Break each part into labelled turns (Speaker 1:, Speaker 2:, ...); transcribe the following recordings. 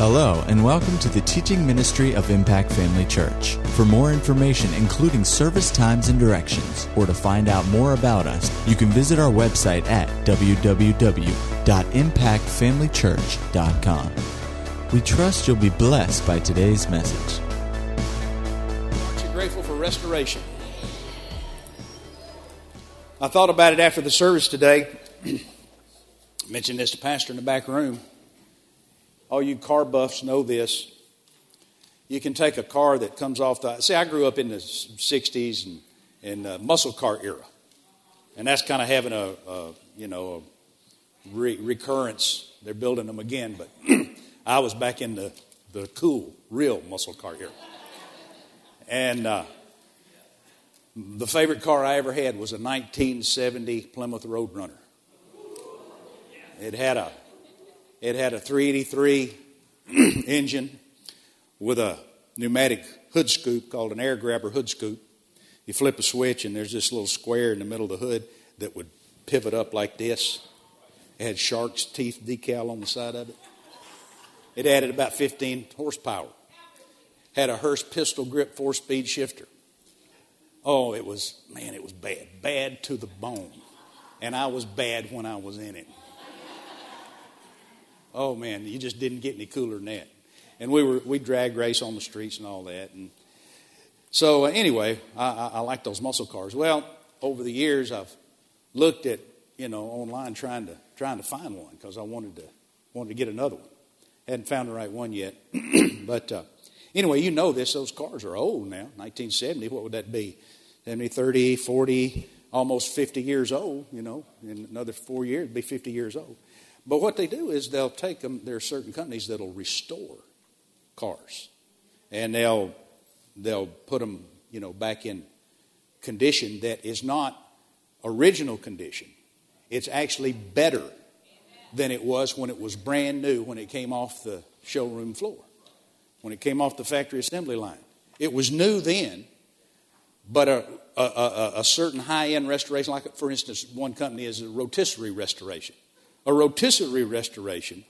Speaker 1: Hello, and welcome to the teaching ministry of Impact Family Church. For more information, including service times and directions, or to find out more about us, you can visit our website at www.impactfamilychurch.com. We trust you'll be blessed by today's message.
Speaker 2: Aren't you grateful for restoration? I thought about it after the service today. mentioned this to Pastor in the back room. All you car buffs know this. You can take a car that comes off the. See, I grew up in the 60s and, and uh, muscle car era. And that's kind of having a, a you know, a re- recurrence. They're building them again, but I was back in the, the cool, real muscle car era. And uh, the favorite car I ever had was a 1970 Plymouth Roadrunner. It had a it had a 383 engine with a pneumatic hood scoop called an air grabber hood scoop. You flip a switch, and there's this little square in the middle of the hood that would pivot up like this. It had shark's teeth decal on the side of it. It added about 15 horsepower. Had a Hurst pistol grip four speed shifter. Oh, it was, man, it was bad. Bad to the bone. And I was bad when I was in it. Oh man, you just didn't get any cooler than that. And we were we drag race on the streets and all that. And so uh, anyway, I, I, I like those muscle cars. Well, over the years, I've looked at you know online trying to trying to find one because I wanted to wanted to get another one. Hadn't found the right one yet, but uh, anyway, you know this. Those cars are old now. 1970. What would that be? 70, 30, 40, almost 50 years old. You know, in another four years, it'd be 50 years old. But what they do is they'll take them. There are certain companies that'll restore cars, and they'll they'll put them, you know, back in condition that is not original condition. It's actually better than it was when it was brand new when it came off the showroom floor, when it came off the factory assembly line. It was new then, but a, a, a, a certain high end restoration, like for instance, one company is a rotisserie restoration. A rotisserie restoration,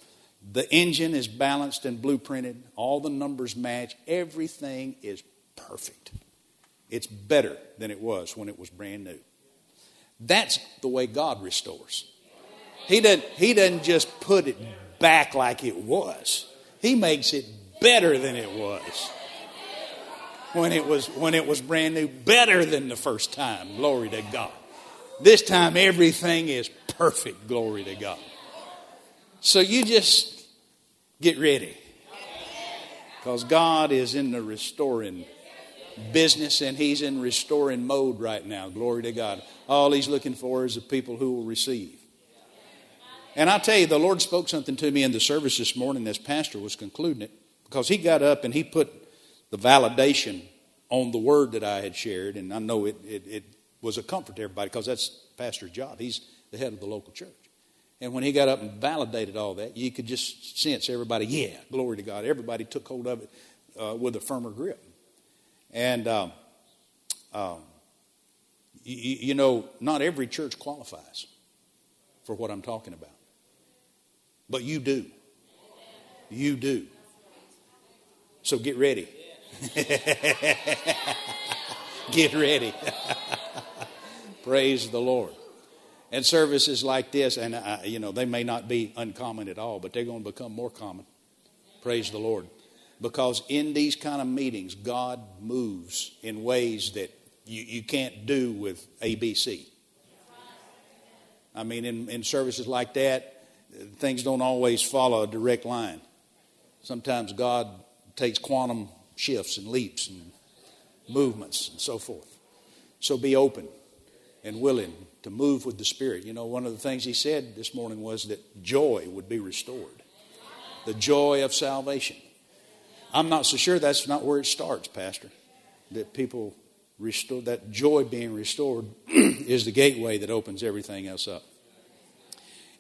Speaker 2: the engine is balanced and blueprinted, all the numbers match, everything is perfect. It's better than it was when it was brand new. That's the way God restores. He doesn't, he doesn't just put it back like it was. He makes it better than it was when it was when it was brand new, better than the first time. Glory to God. This time everything is perfect. Glory to God. So you just get ready. Because God is in the restoring business and He's in restoring mode right now. Glory to God. All He's looking for is the people who will receive. And I tell you, the Lord spoke something to me in the service this morning as Pastor was concluding it because he got up and he put the validation on the word that I had shared. And I know it, it, it was a comfort to everybody because that's Pastor's job. He's the head of the local church. And when he got up and validated all that, you could just sense everybody, yeah, glory to God. Everybody took hold of it uh, with a firmer grip. And, um, um, you, you know, not every church qualifies for what I'm talking about. But you do. You do. So get ready. get ready. Praise the Lord. And services like this, and uh, you know, they may not be uncommon at all, but they're going to become more common. Praise the Lord. Because in these kind of meetings, God moves in ways that you, you can't do with ABC. I mean, in, in services like that, things don't always follow a direct line. Sometimes God takes quantum shifts and leaps and movements and so forth. So be open and willing to move with the Spirit. You know, one of the things he said this morning was that joy would be restored. The joy of salvation. I'm not so sure that's not where it starts, Pastor. That people restore that joy being restored is the gateway that opens everything else up.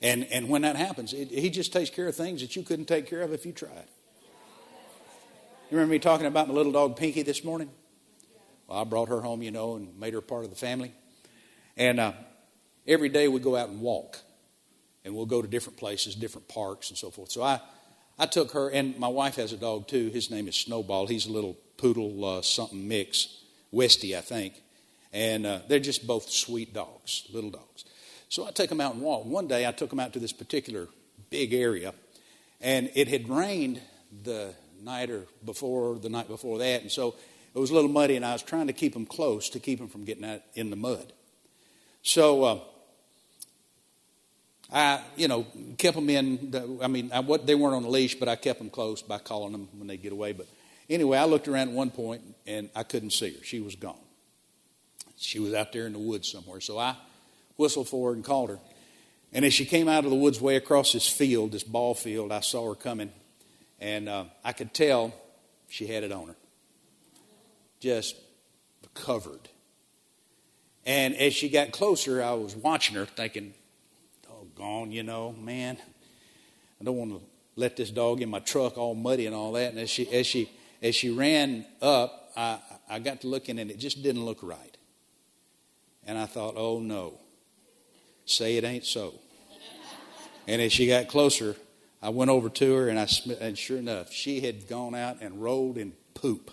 Speaker 2: And and when that happens, it, he just takes care of things that you couldn't take care of if you tried. You remember me talking about my little dog Pinky this morning? Well, I brought her home, you know, and made her part of the family. And uh, every day we go out and walk, and we'll go to different places, different parks, and so forth. So I, I took her, and my wife has a dog too. His name is Snowball. He's a little poodle uh, something mix, Westie, I think. And uh, they're just both sweet dogs, little dogs. So I take them out and walk. One day I took them out to this particular big area, and it had rained the night or before the night before that, and so it was a little muddy, and I was trying to keep them close to keep them from getting out in the mud. So uh, I, you know, kept them in. The, I mean, I, what, they weren't on a leash, but I kept them close by calling them when they get away. But anyway, I looked around at one point and I couldn't see her. She was gone. She was out there in the woods somewhere. So I whistled for her and called her. And as she came out of the woods way across this field, this ball field, I saw her coming. And uh, I could tell she had it on her. Just covered. And as she got closer, I was watching her thinking, doggone, you know, man, I don't want to let this dog in my truck all muddy and all that. And as she, as she, as she ran up, I, I got to looking and it just didn't look right. And I thought, oh no, say it ain't so. And as she got closer, I went over to her and I and sure enough, she had gone out and rolled in poop.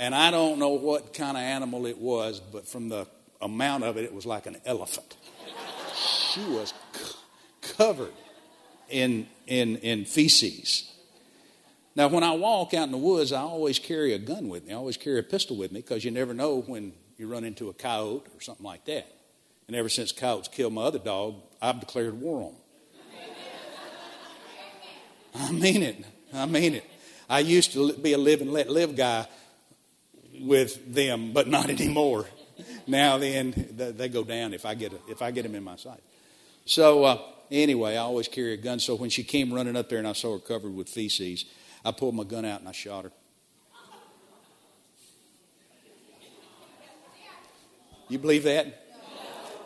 Speaker 2: And I don't know what kind of animal it was, but from the amount of it, it was like an elephant. She was c- covered in, in, in feces. Now, when I walk out in the woods, I always carry a gun with me. I always carry a pistol with me because you never know when you run into a coyote or something like that. And ever since coyotes killed my other dog, I've declared war on them. I mean it. I mean it. I used to be a live and let live guy with them, but not anymore. Now then, they go down if I get if I get them in my sight. So uh, anyway, I always carry a gun. So when she came running up there and I saw her covered with feces, I pulled my gun out and I shot her. You believe that?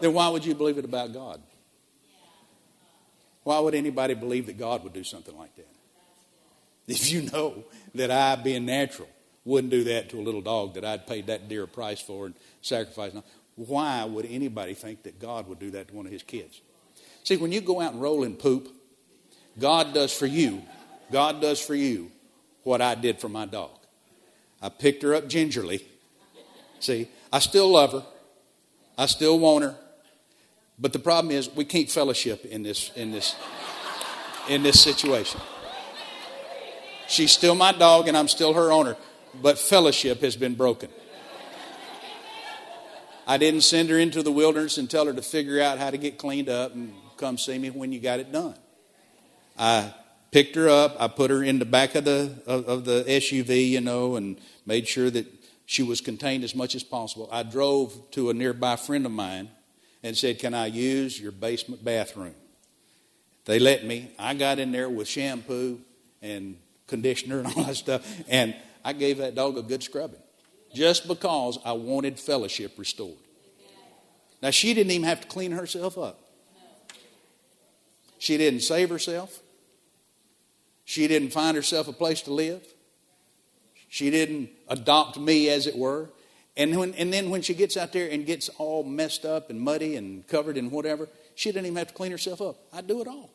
Speaker 2: Then why would you believe it about God? Why would anybody believe that God would do something like that? If you know that I, being natural, wouldn't do that to a little dog that I'd paid that dear price for and sacrificed, why would anybody think that God would do that to one of his kids? See, when you go out and roll in poop, God does for you, God does for you what I did for my dog. I picked her up gingerly. See, I still love her. I still want her. But the problem is we can't fellowship in this in this in this situation. She's still my dog and I'm still her owner, but fellowship has been broken. I didn't send her into the wilderness and tell her to figure out how to get cleaned up and come see me when you got it done. I picked her up, I put her in the back of the of, of the SUV, you know, and made sure that she was contained as much as possible. I drove to a nearby friend of mine and said, Can I use your basement bathroom? They let me. I got in there with shampoo and conditioner and all that stuff, and I gave that dog a good scrubbing just because I wanted fellowship restored. Now, she didn't even have to clean herself up. She didn't save herself. She didn't find herself a place to live. She didn't adopt me, as it were. And, when, and then when she gets out there and gets all messed up and muddy and covered in whatever, she didn't even have to clean herself up. I do it all.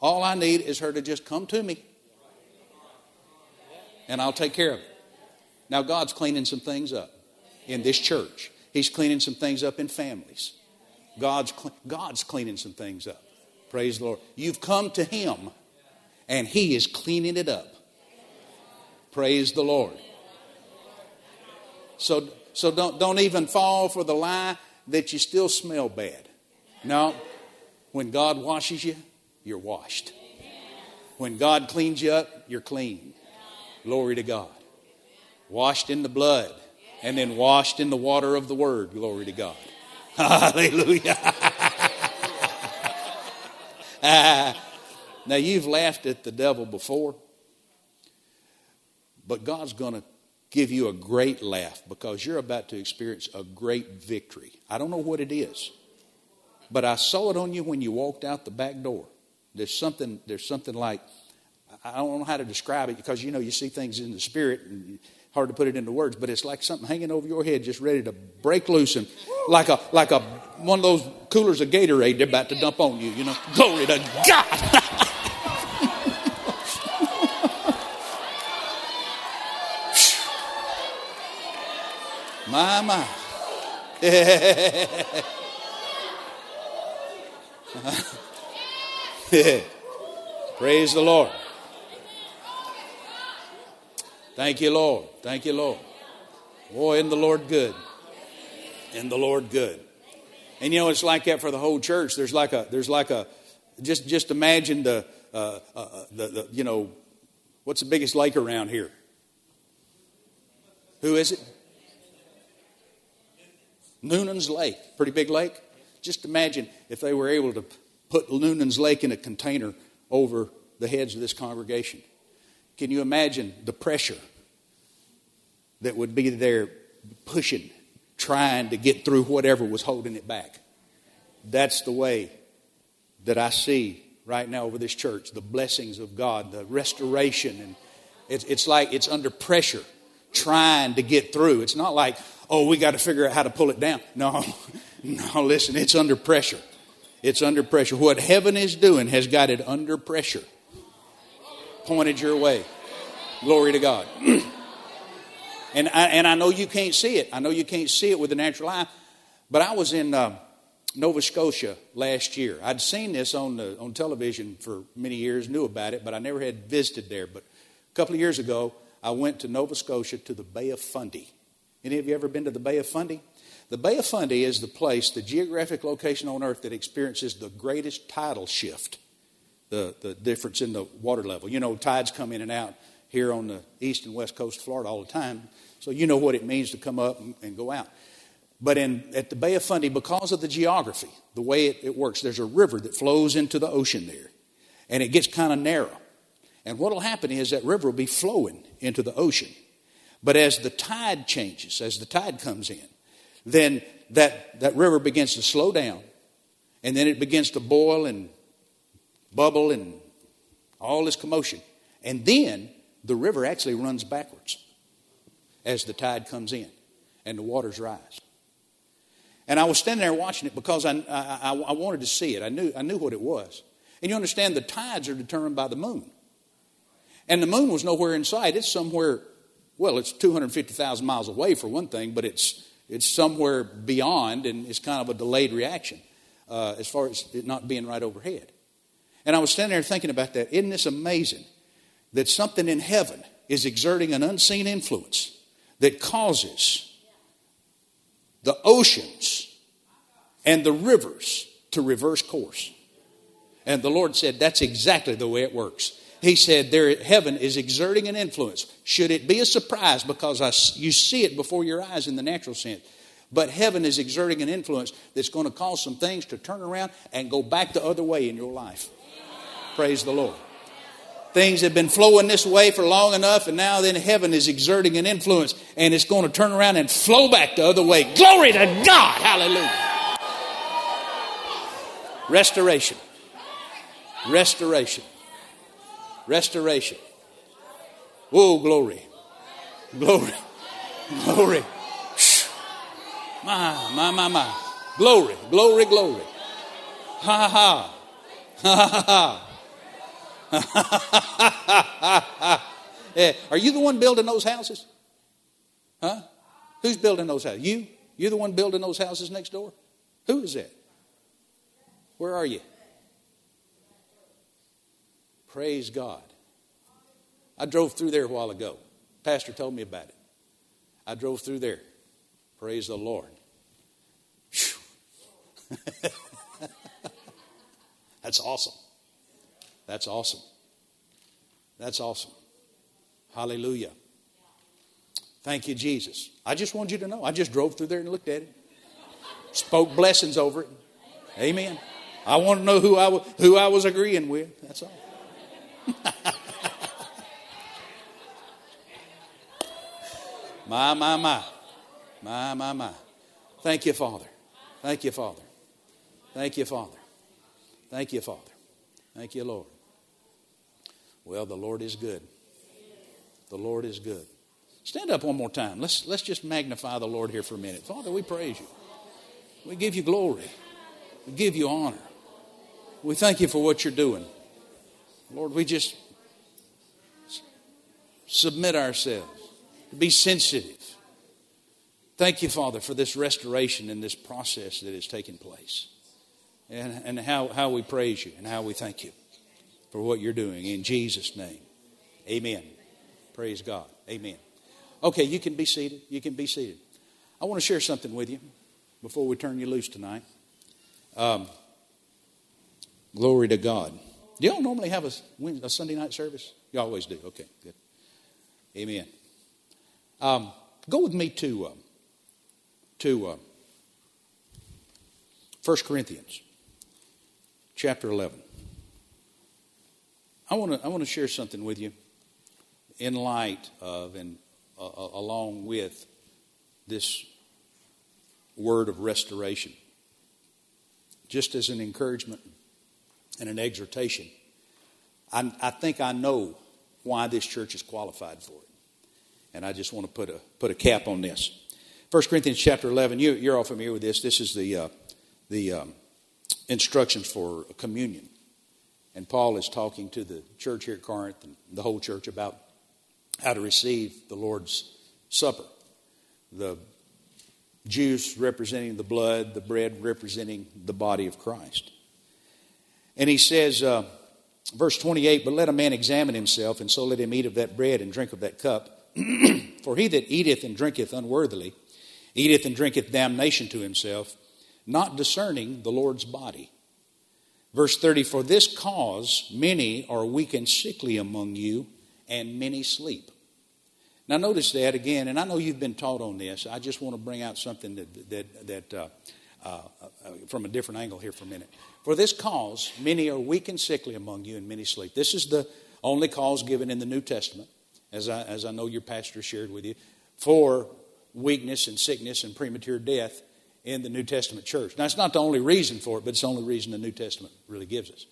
Speaker 2: All I need is her to just come to me, and I'll take care of it. Now, God's cleaning some things up in this church, He's cleaning some things up in families. God's, God's cleaning some things up. Praise the Lord. You've come to Him, and He is cleaning it up. Praise the Lord. So, so don't, don't even fall for the lie that you still smell bad. No. When God washes you, you're washed. When God cleans you up, you're clean. Glory to God. Washed in the blood and then washed in the water of the word. Glory to God. Hallelujah. now, you've laughed at the devil before, but God's going to give you a great laugh because you're about to experience a great victory. I don't know what it is, but I saw it on you when you walked out the back door. There's something, there's something like, I don't know how to describe it because you know, you see things in the spirit and hard to put it into words, but it's like something hanging over your head, just ready to break loose and like a like a one of those coolers of Gatorade they're about to dump on you. You know, glory to God. my my. Praise the Lord. Thank you, Lord. Thank you, Lord. Boy, isn't the Lord good? Isn't the Lord good? And you know, it's like that for the whole church. There's like a, there's like a, just, just imagine the, uh, uh, uh the, the, you know, what's the biggest lake around here? Who is it? Noonan's Lake. Pretty big lake. Just imagine if they were able to put Noonan's Lake in a container over the heads of this congregation. Can you imagine the pressure that would be there pushing, trying to get through whatever was holding it back? That's the way that I see right now over this church the blessings of God, the restoration. And it's, it's like it's under pressure trying to get through. It's not like, oh, we got to figure out how to pull it down. No, no, listen, it's under pressure. It's under pressure. What heaven is doing has got it under pressure pointed your way. Glory to God. and, I, and I know you can't see it. I know you can't see it with the natural eye. But I was in uh, Nova Scotia last year. I'd seen this on, the, on television for many years, knew about it, but I never had visited there. But a couple of years ago, I went to Nova Scotia to the Bay of Fundy. Any of you ever been to the Bay of Fundy? The Bay of Fundy is the place, the geographic location on earth that experiences the greatest tidal shift the, the difference in the water level. You know, tides come in and out here on the east and west coast of Florida all the time, so you know what it means to come up and, and go out. But in, at the Bay of Fundy, because of the geography, the way it, it works, there's a river that flows into the ocean there, and it gets kind of narrow. And what will happen is that river will be flowing into the ocean. But as the tide changes, as the tide comes in, then that, that river begins to slow down, and then it begins to boil and bubble and all this commotion. And then the river actually runs backwards as the tide comes in and the waters rise. And I was standing there watching it because I, I, I, wanted to see it. I knew, I knew what it was. And you understand the tides are determined by the moon. And the moon was nowhere in sight. It's somewhere, well, it's 250,000 miles away for one thing, but it's, it's somewhere beyond, and it's kind of a delayed reaction uh, as far as it not being right overhead. And I was standing there thinking about that. Isn't this amazing that something in heaven is exerting an unseen influence that causes the oceans and the rivers to reverse course? And the Lord said, That's exactly the way it works. He said, there, Heaven is exerting an influence. Should it be a surprise because I, you see it before your eyes in the natural sense? But heaven is exerting an influence that's going to cause some things to turn around and go back the other way in your life. Praise the Lord. Things have been flowing this way for long enough, and now then heaven is exerting an influence, and it's going to turn around and flow back the other way. Glory to God! Hallelujah. Restoration. Restoration. Restoration. Oh, glory. Glory. Glory. My, my, my, my. Glory, glory, glory. Ha ha. Ha ha ha. Are you the one building those houses? Huh? Who's building those houses? You? You're the one building those houses next door? Who is that? Where are you? Praise God. I drove through there a while ago. Pastor told me about it. I drove through there. Praise the Lord. That's awesome. That's awesome. That's awesome. Hallelujah. Thank you, Jesus. I just want you to know. I just drove through there and looked at it, spoke blessings over it. Amen. I want to know who I, was, who I was agreeing with. That's all. my, my, my. My, my, my. Thank you, Father. Thank you, Father. Thank you, Father. Thank you, Father. Thank you, Lord. Well, the Lord is good. The Lord is good. Stand up one more time. Let's, let's just magnify the Lord here for a minute. Father, we praise you. We give you glory. We give you honor. We thank you for what you're doing. Lord, we just submit ourselves to be sensitive. Thank you, Father, for this restoration and this process that is taking place. And, and how, how we praise you and how we thank you for what you're doing. In Jesus' name, amen. Praise God. Amen. Okay, you can be seated. You can be seated. I want to share something with you before we turn you loose tonight. Um, glory to God. Do y'all normally have a, a Sunday night service? You always do. Okay, good. Amen. Um, go with me to uh, to uh, 1 Corinthians chapter 11. I want to I want to share something with you in light of and uh, uh, along with this word of restoration, just as an encouragement and an exhortation. I, I think I know why this church is qualified for it, and I just want to put a put a cap on this. 1 Corinthians chapter 11, you, are all familiar with this. This is the, uh, the um, instructions for communion. And Paul is talking to the church here at Corinth and the whole church about how to receive the Lord's Supper. The juice representing the blood, the bread representing the body of Christ. And he says, uh, verse 28, But let a man examine himself, and so let him eat of that bread and drink of that cup. For he that eateth and drinketh unworthily eateth and drinketh damnation to himself, not discerning the Lord's body. Verse 30 For this cause many are weak and sickly among you, and many sleep. Now, notice that again, and I know you've been taught on this. I just want to bring out something that, that, that uh, uh, uh, from a different angle here for a minute. For this cause, many are weak and sickly among you, and many sleep. This is the only cause given in the New Testament, as I, as I know your pastor shared with you, for weakness and sickness and premature death in the New Testament church. Now, it's not the only reason for it, but it's the only reason the New Testament really gives us.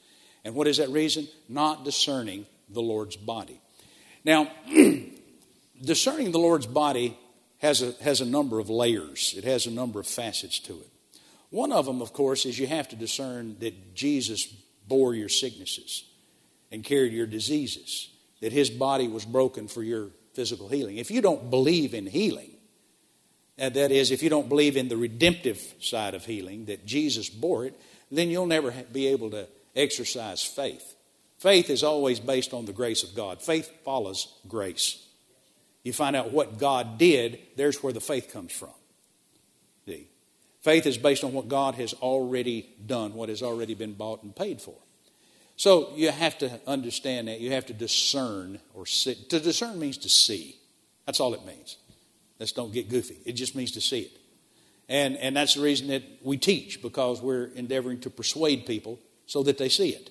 Speaker 2: And what is that reason? Not discerning the Lord's body. Now, discerning the Lord's body has a, has a number of layers, it has a number of facets to it. One of them, of course, is you have to discern that Jesus bore your sicknesses and carried your diseases, that his body was broken for your physical healing. If you don't believe in healing, and that is, if you don't believe in the redemptive side of healing, that Jesus bore it, then you'll never be able to exercise faith. Faith is always based on the grace of God. Faith follows grace. You find out what God did, there's where the faith comes from. See? Faith is based on what God has already done, what has already been bought and paid for. So you have to understand that. You have to discern or see. To discern means to see. That's all it means. Let's don't get goofy. It just means to see it. And, and that's the reason that we teach, because we're endeavoring to persuade people so that they see it.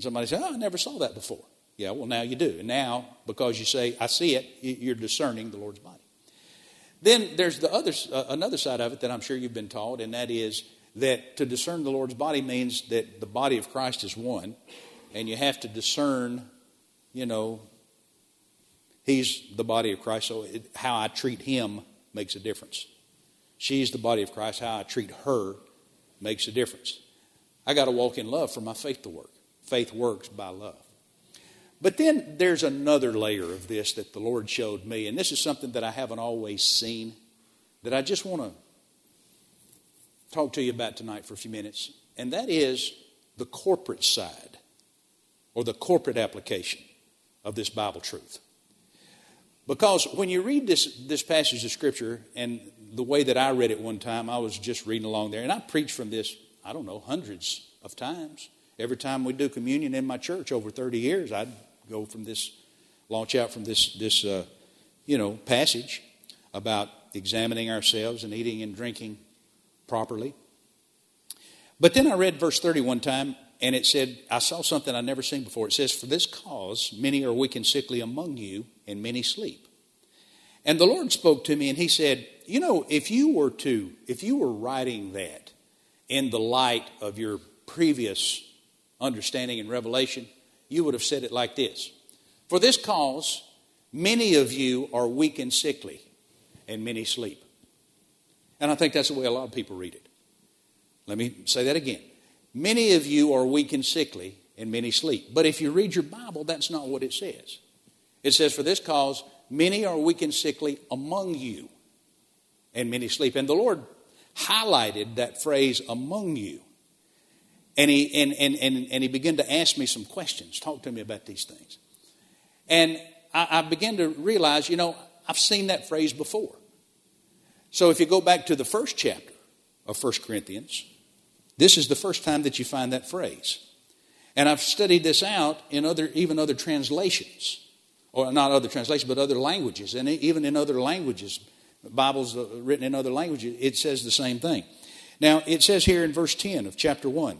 Speaker 2: Somebody says, Oh, I never saw that before. Yeah, well, now you do. And now, because you say, I see it, you're discerning the Lord's body. Then there's the other, uh, another side of it that I'm sure you've been taught, and that is that to discern the Lord's body means that the body of Christ is one, and you have to discern, you know, He's the body of Christ, so it, how I treat him makes a difference. She's the body of Christ, how I treat her makes a difference. I got to walk in love for my faith to work. Faith works by love. But then there's another layer of this that the Lord showed me, and this is something that I haven't always seen that I just want to talk to you about tonight for a few minutes, and that is the corporate side or the corporate application of this Bible truth. Because when you read this, this passage of Scripture, and the way that I read it one time, I was just reading along there, and I preached from this, I don't know, hundreds of times. Every time we do communion in my church over 30 years, I'd go from this, launch out from this, this uh, you know, passage about examining ourselves and eating and drinking properly. But then I read verse 30 one time, and it said, I saw something I'd never seen before. It says, For this cause, many are weak and sickly among you, and many sleep. And the Lord spoke to me, and He said, You know, if you were to, if you were writing that in the light of your previous understanding and revelation, you would have said it like this For this cause, Many of you are weak and sickly, and many sleep. And I think that's the way a lot of people read it. Let me say that again. Many of you are weak and sickly, and many sleep. But if you read your Bible, that's not what it says. It says, For this cause, many are weak and sickly among you, and many sleep. And the Lord highlighted that phrase among you. And he, and, and, and, and he began to ask me some questions, talk to me about these things. And I, I began to realize, you know, I've seen that phrase before. So if you go back to the first chapter of 1 Corinthians, this is the first time that you find that phrase. And I've studied this out in other, even other translations, or not other translations, but other languages. And even in other languages, Bibles uh, written in other languages, it says the same thing. Now, it says here in verse 10 of chapter 1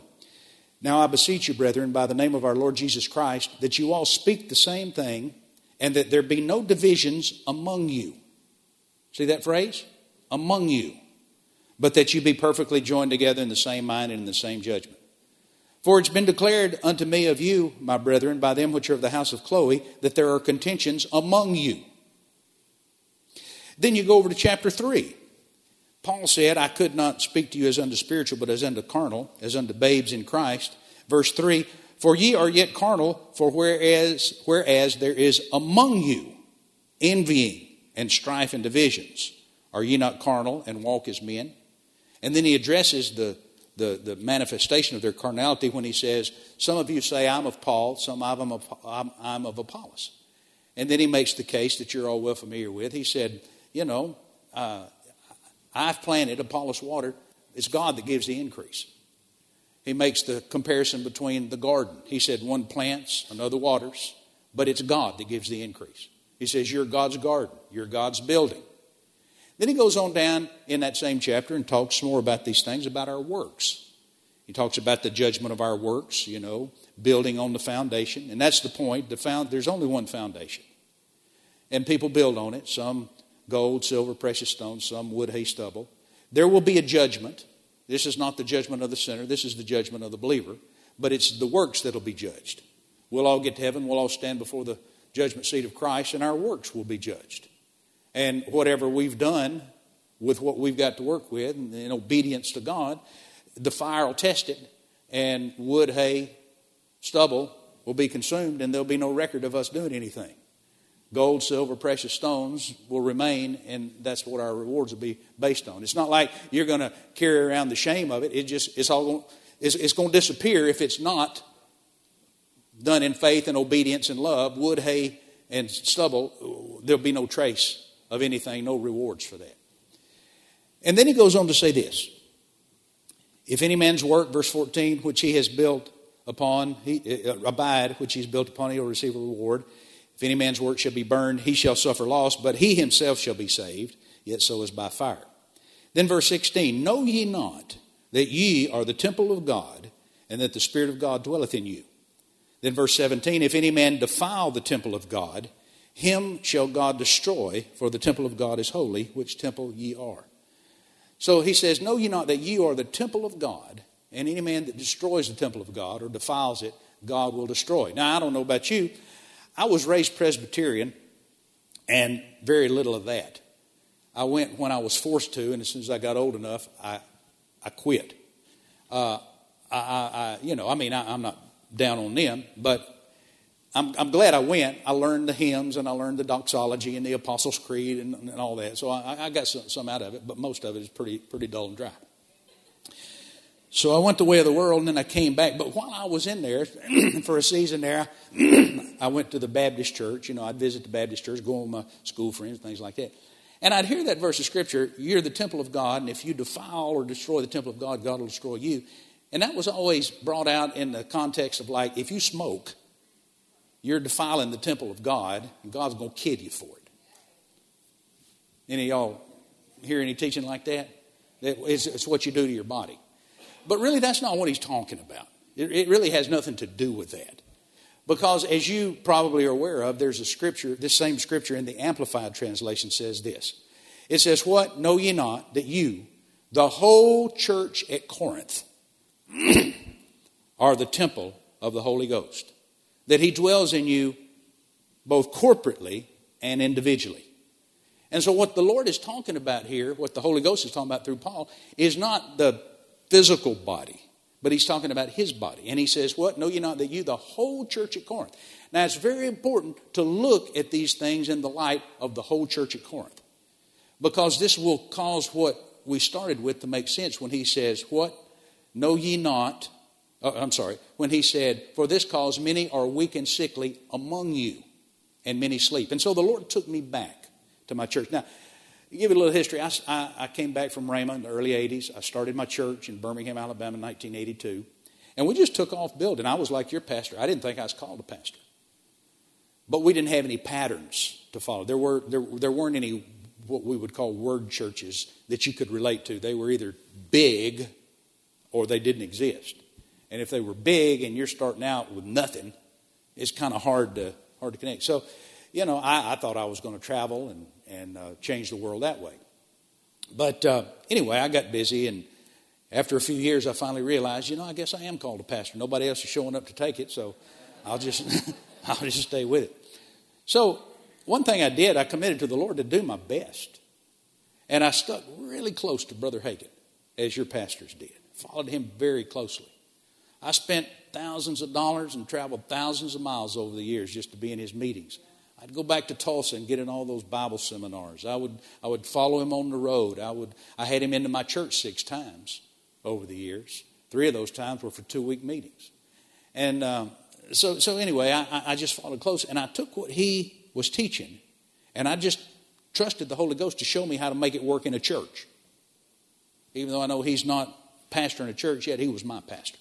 Speaker 2: Now I beseech you, brethren, by the name of our Lord Jesus Christ, that you all speak the same thing, and that there be no divisions among you. See that phrase? Among you but that you be perfectly joined together in the same mind and in the same judgment. For it's been declared unto me of you, my brethren, by them which are of the house of Chloe, that there are contentions among you. Then you go over to chapter 3. Paul said, I could not speak to you as unto spiritual, but as unto carnal, as unto babes in Christ. Verse 3 For ye are yet carnal, for whereas, whereas there is among you envying and strife and divisions, are ye not carnal and walk as men? And then he addresses the, the, the, manifestation of their carnality when he says, Some of you say, I'm of Paul, some of them I'm, I'm of Apollos. And then he makes the case that you're all well familiar with. He said, You know, uh, I've planted, Apollos water. It's God that gives the increase. He makes the comparison between the garden. He said, One plants, another waters, but it's God that gives the increase. He says, You're God's garden, you're God's building. Then he goes on down in that same chapter and talks more about these things, about our works. He talks about the judgment of our works, you know, building on the foundation. And that's the point. The found, there's only one foundation. And people build on it some gold, silver, precious stones, some wood, hay, stubble. There will be a judgment. This is not the judgment of the sinner, this is the judgment of the believer. But it's the works that'll be judged. We'll all get to heaven, we'll all stand before the judgment seat of Christ, and our works will be judged. And whatever we've done with what we've got to work with in obedience to God, the fire will test it, and wood, hay, stubble will be consumed, and there'll be no record of us doing anything. Gold, silver, precious stones will remain, and that's what our rewards will be based on. It's not like you're going to carry around the shame of it. It just it's all going, it's, it's going to disappear if it's not done in faith and obedience and love. Wood, hay, and stubble, there'll be no trace of anything, no rewards for that. And then he goes on to say this If any man's work, verse 14, which he has built upon, he, uh, abide, which he's built upon, he'll receive a reward. If any man's work shall be burned, he shall suffer loss, but he himself shall be saved, yet so is by fire. Then verse 16 Know ye not that ye are the temple of God, and that the Spirit of God dwelleth in you? Then verse 17 If any man defile the temple of God, him shall God destroy, for the temple of God is holy, which temple ye are. So he says, Know ye not that ye are the temple of God, and any man that destroys the temple of God or defiles it, God will destroy. Now, I don't know about you. I was raised Presbyterian, and very little of that. I went when I was forced to, and as soon as I got old enough, I, I quit. Uh, I, I, you know, I mean, I, I'm not down on them, but I'm, I'm, glad I went. I learned the hymns and I learned the doxology and the Apostles' Creed and, and all that. So I, I got some, some, out of it, but most of it is pretty, pretty dull and dry. So I went the way of the world and then I came back. But while I was in there for a season there, I went to the Baptist church. You know, I'd visit the Baptist church, go with my school friends, things like that. And I'd hear that verse of scripture, you're the temple of God, and if you defile or destroy the temple of God, God will destroy you. And that was always brought out in the context of like, if you smoke, you're defiling the temple of God, and God's going to kid you for it. Any y'all hear any teaching like that? It's, what you do to your body. But really, that's not what he's talking about. It really has nothing to do with that. Because as you probably are aware of, there's a scripture, this same scripture in the Amplified translation says this. It says, What? Know ye not that you, the whole church at Corinth, are the temple of the Holy Ghost? That He dwells in you both corporately and individually. And so, what the Lord is talking about here, what the Holy Ghost is talking about through Paul, is not the physical body, but he's talking about his body. And he says, What? Know ye not that you, the whole church at Corinth. Now, it's very important to look at these things in the light of the whole church at Corinth, because this will cause what we started with to make sense when he says, What? Know ye not? Oh, I'm sorry, when he said, For this cause many are weak and sickly among you, and many sleep. And so the Lord took me back to my church. Now, give you a little history, I, I, I came back from Rhema in the early 80s. I started my church in Birmingham, Alabama in 1982. And we just took off building. I was like your pastor. I didn't think I was called a pastor. But we didn't have any patterns to follow. There, were, there, there weren't any what we would call word churches that you could relate to. They were either big or they didn't exist. And if they were big and you're starting out with nothing, it's kind of hard to, hard to connect. So, you know, I, I thought I was going to travel and, and uh, change the world that way. But uh, anyway, I got busy, and after a few years, I finally realized, you know, I guess I am called a pastor. Nobody else is showing up to take it, so I'll just, I'll just stay with it. So one thing I did, I committed to the Lord to do my best. And I stuck really close to Brother Hagin, as your pastors did. Followed him very closely. I spent thousands of dollars and traveled thousands of miles over the years just to be in his meetings. I'd go back to Tulsa and get in all those Bible seminars. I would, I would follow him on the road. I, would, I had him into my church six times over the years. Three of those times were for two week meetings. And um, so, so anyway, I, I just followed close and I took what he was teaching and I just trusted the Holy Ghost to show me how to make it work in a church. Even though I know he's not pastor in a church yet, he was my pastor.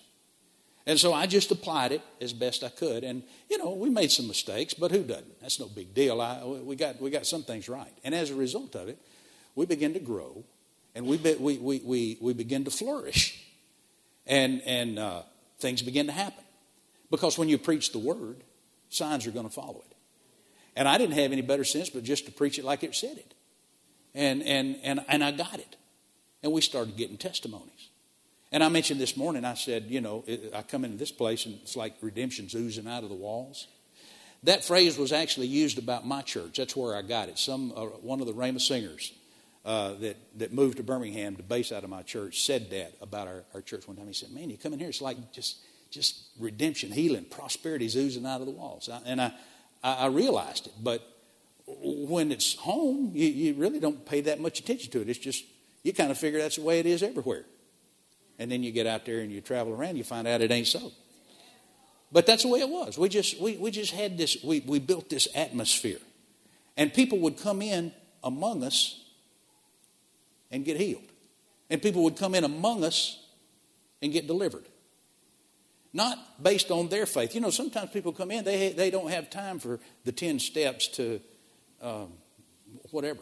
Speaker 2: And so I just applied it as best I could. And, you know, we made some mistakes, but who doesn't? That's no big deal. I, we, got, we got some things right. And as a result of it, we begin to grow and we, be, we, we, we, we begin to flourish. And, and uh, things begin to happen. Because when you preach the word, signs are going to follow it. And I didn't have any better sense but just to preach it like it said it. And, and, and, and I got it. And we started getting testimonies. And I mentioned this morning, I said, you know, I come into this place and it's like redemption's oozing out of the walls. That phrase was actually used about my church. That's where I got it. Some uh, one of the Rhema singers uh, that that moved to Birmingham to base out of my church said that about our, our church one time. He said, "Man, you come in here, it's like just just redemption, healing, prosperity oozing out of the walls." I, and I, I I realized it, but when it's home, you, you really don't pay that much attention to it. It's just you kind of figure that's the way it is everywhere. And then you get out there and you travel around, you find out it ain't so. But that's the way it was. We just, we, we just had this, we, we built this atmosphere. And people would come in among us and get healed. And people would come in among us and get delivered. Not based on their faith. You know, sometimes people come in, they, they don't have time for the 10 steps to um, whatever.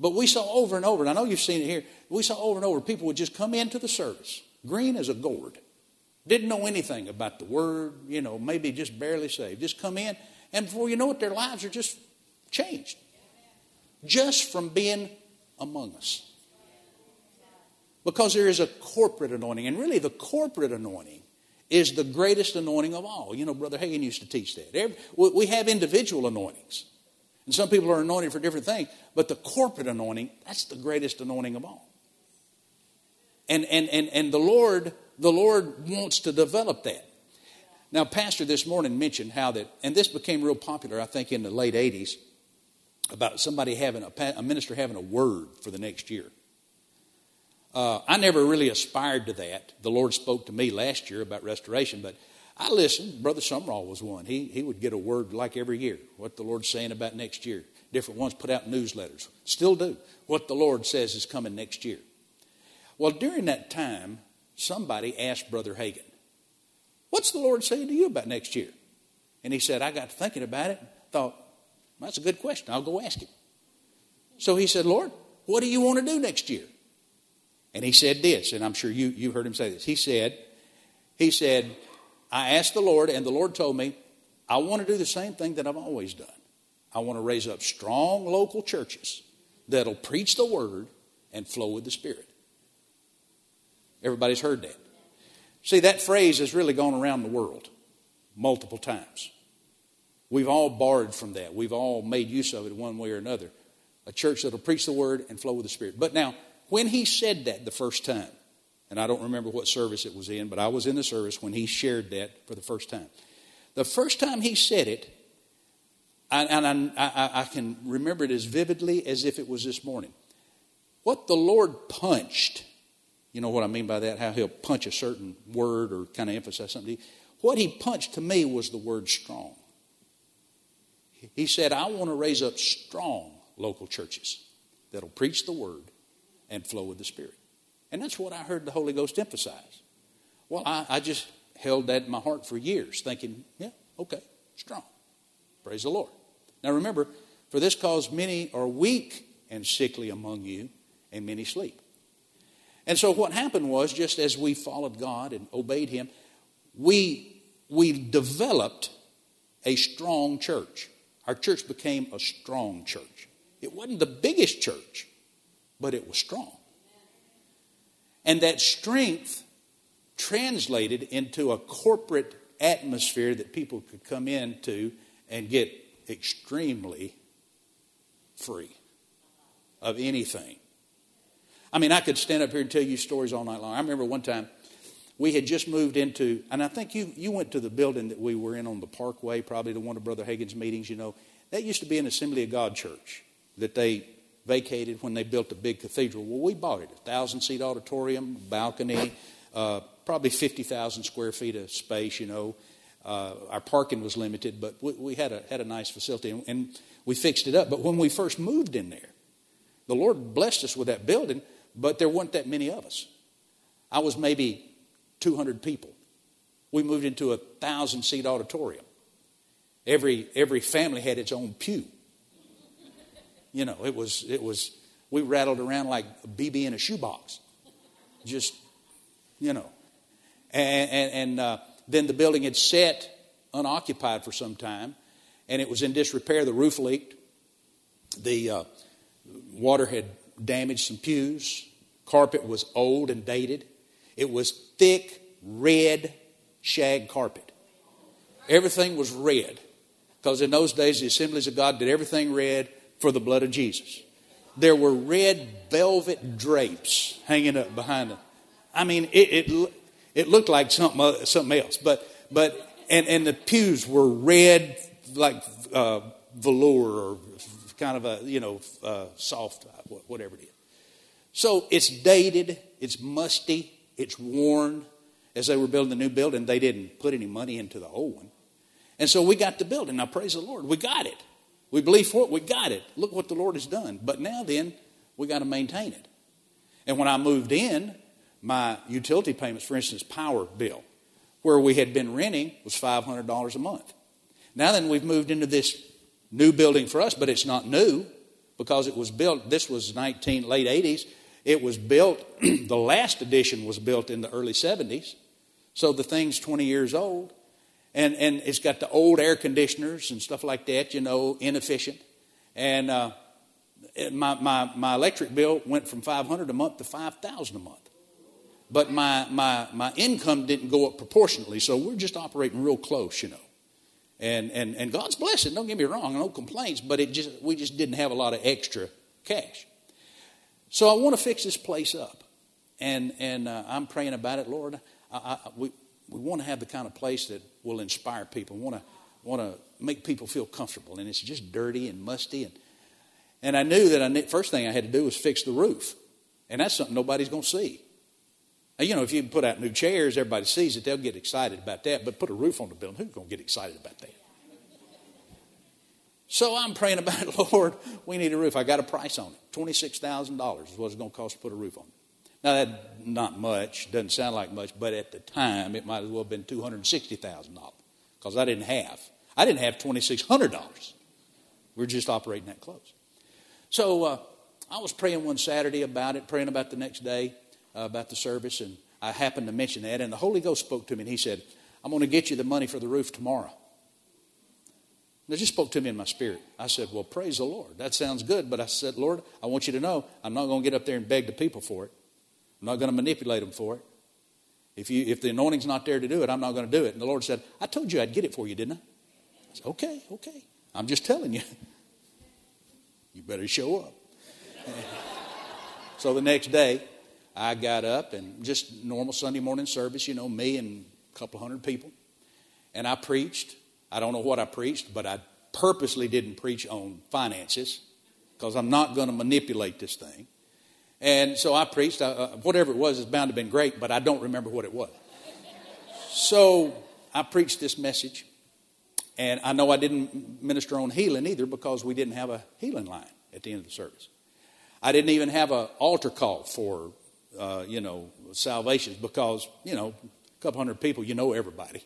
Speaker 2: But we saw over and over, and I know you've seen it here, we saw over and over people would just come into the service, green as a gourd. Didn't know anything about the word, you know, maybe just barely saved. Just come in, and before you know it, their lives are just changed. Just from being among us. Because there is a corporate anointing, and really the corporate anointing is the greatest anointing of all. You know, Brother Hagin used to teach that. We have individual anointings. And some people are anointed for different things, but the corporate anointing, that's the greatest anointing of all. And, and, and, and the Lord, the Lord wants to develop that. Now, Pastor this morning mentioned how that, and this became real popular, I think, in the late 80s, about somebody having a, a minister having a word for the next year. Uh, I never really aspired to that. The Lord spoke to me last year about restoration, but I listened. Brother Sumrall was one. He, he would get a word like every year, what the Lord's saying about next year. Different ones put out newsletters. Still do. What the Lord says is coming next year. Well, during that time, somebody asked Brother Hagin, What's the Lord saying to you about next year? And he said, I got thinking about it. Thought, that's a good question. I'll go ask him. So he said, Lord, what do you want to do next year? And he said this, and I'm sure you, you heard him say this. He said, he said, I asked the Lord, and the Lord told me, I want to do the same thing that I've always done. I want to raise up strong local churches that'll preach the word and flow with the Spirit. Everybody's heard that. See, that phrase has really gone around the world multiple times. We've all borrowed from that. We've all made use of it one way or another. A church that'll preach the word and flow with the Spirit. But now, when he said that the first time, and I don't remember what service it was in, but I was in the service when he shared that for the first time. The first time he said it, and I, I, I can remember it as vividly as if it was this morning. What the Lord punched, you know what I mean by that? How he'll punch a certain word or kind of emphasize something. What he punched to me was the word strong. He said, I want to raise up strong local churches that'll preach the word and flow with the Spirit. And that's what I heard the Holy Ghost emphasize. Well, I, I just held that in my heart for years, thinking, yeah, okay, strong. Praise the Lord. Now remember, for this cause many are weak and sickly among you, and many sleep. And so what happened was, just as we followed God and obeyed Him, we, we developed a strong church. Our church became a strong church. It wasn't the biggest church, but it was strong. And that strength translated into a corporate atmosphere that people could come into and get extremely free of anything. I mean, I could stand up here and tell you stories all night long. I remember one time we had just moved into, and I think you, you went to the building that we were in on the Parkway, probably to one of Brother Hagin's meetings, you know. That used to be an Assembly of God church that they vacated when they built the big cathedral. Well, we bought it a thousand seat auditorium, balcony, uh, probably 50,000 square feet of space, you know. Uh, our parking was limited, but we, we, had, a, had a nice facility and, and we fixed it up. But when we first moved in there, the Lord blessed us with that building, but there weren't that many of us. I was maybe 200 people. We moved into a thousand seat auditorium. Every, every family had its own pew. You know, it was, it was, we rattled around like a BB in a shoebox. Just, you know. And, and, and uh, then the building had sat unoccupied for some time, and it was in disrepair. The roof leaked. The uh, water had damaged some pews. Carpet was old and dated. It was thick, red shag carpet. Everything was red. Because in those days, the assemblies of God did everything red for the blood of Jesus. There were red velvet drapes hanging up behind them. I mean, it, it, it looked like something, something else. But, but and, and the pews were red, like uh, velour or kind of a, you know, uh, soft, whatever it is. So it's dated, it's musty, it's worn. As they were building the new building, they didn't put any money into the old one. And so we got the building. Now, praise the Lord, we got it. We believe for it, we got it. Look what the Lord has done. But now then, we got to maintain it. And when I moved in, my utility payments, for instance, power bill, where we had been renting, was $500 a month. Now then, we've moved into this new building for us, but it's not new because it was built, this was 19, late 80s. It was built, the last edition was built in the early 70s. So the thing's 20 years old. And, and it's got the old air conditioners and stuff like that, you know, inefficient. And uh, my, my, my electric bill went from 500 a month to 5000 a month. But my, my, my income didn't go up proportionately, so we're just operating real close, you know. And, and, and God's blessing, don't get me wrong, no complaints, but it just, we just didn't have a lot of extra cash. So I want to fix this place up. And, and uh, I'm praying about it, Lord. I, I, we, we want to have the kind of place that will inspire people, want to, want to make people feel comfortable. And it's just dirty and musty. And, and I knew that I first thing I had to do was fix the roof. And that's something nobody's going to see. Now, you know, if you put out new chairs, everybody sees it, they'll get excited about that. But put a roof on the building, who's going to get excited about that? So I'm praying about it, Lord, we need a roof. I got a price on it. $26,000 is what it's going to cost to put a roof on it. Now, that not much, doesn't sound like much, but at the time, it might as well have been $260,000 because I didn't have. I didn't have $2,600. We are just operating that close. So uh, I was praying one Saturday about it, praying about the next day, uh, about the service, and I happened to mention that, and the Holy Ghost spoke to me, and He said, I'm going to get you the money for the roof tomorrow. It just spoke to me in my spirit. I said, Well, praise the Lord. That sounds good, but I said, Lord, I want you to know I'm not going to get up there and beg the people for it. I'm not going to manipulate them for it. If, you, if the anointing's not there to do it, I'm not going to do it. And the Lord said, I told you I'd get it for you, didn't I? I said, okay, okay. I'm just telling you. You better show up. so the next day, I got up and just normal Sunday morning service, you know, me and a couple hundred people. And I preached. I don't know what I preached, but I purposely didn't preach on finances because I'm not going to manipulate this thing. And so I preached. Uh, whatever it was is bound to have been great, but I don't remember what it was. So I preached this message. And I know I didn't minister on healing either because we didn't have a healing line at the end of the service. I didn't even have an altar call for, uh, you know, salvations because, you know, a couple hundred people, you know everybody.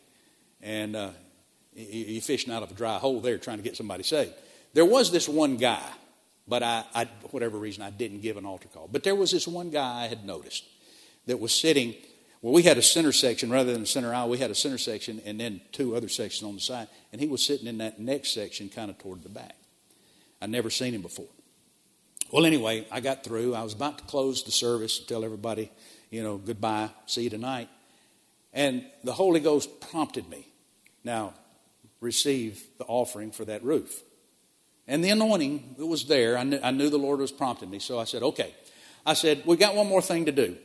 Speaker 2: And uh, you're fishing out of a dry hole there trying to get somebody saved. There was this one guy, but I, I, whatever reason, I didn't give an altar call. But there was this one guy I had noticed that was sitting well, we had a center section rather than a center aisle. We had a center section and then two other sections on the side. And he was sitting in that next section, kind of toward the back. I'd never seen him before. Well, anyway, I got through. I was about to close the service, and tell everybody, you know, goodbye, see you tonight. And the Holy Ghost prompted me. Now, receive the offering for that roof. And the anointing that was there, I knew, I knew the Lord was prompting me. So I said, okay. I said, we got one more thing to do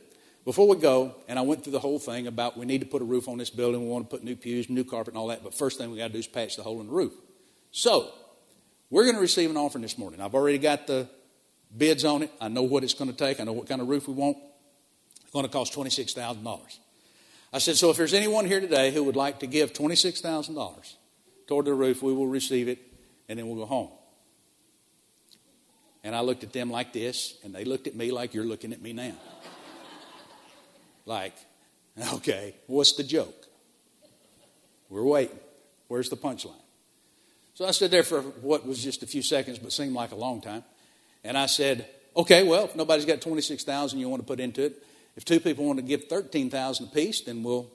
Speaker 2: before we go, and I went through the whole thing about we need to put a roof on this building, we want to put new pews, new carpet, and all that. But first thing we got to do is patch the hole in the roof. So, we're going to receive an offering this morning. I've already got the bids on it. I know what it's going to take. I know what kind of roof we want. It's going to cost $26,000. I said, so if there's anyone here today who would like to give $26,000 toward the roof, we will receive it, and then we'll go home. And I looked at them like this, and they looked at me like you're looking at me now. Like, okay, what's the joke? We're waiting. Where's the punchline? So I stood there for what was just a few seconds, but seemed like a long time. And I said, okay, well, if nobody's got 26000 you want to put into it, if two people want to give 13000 apiece, then we'll,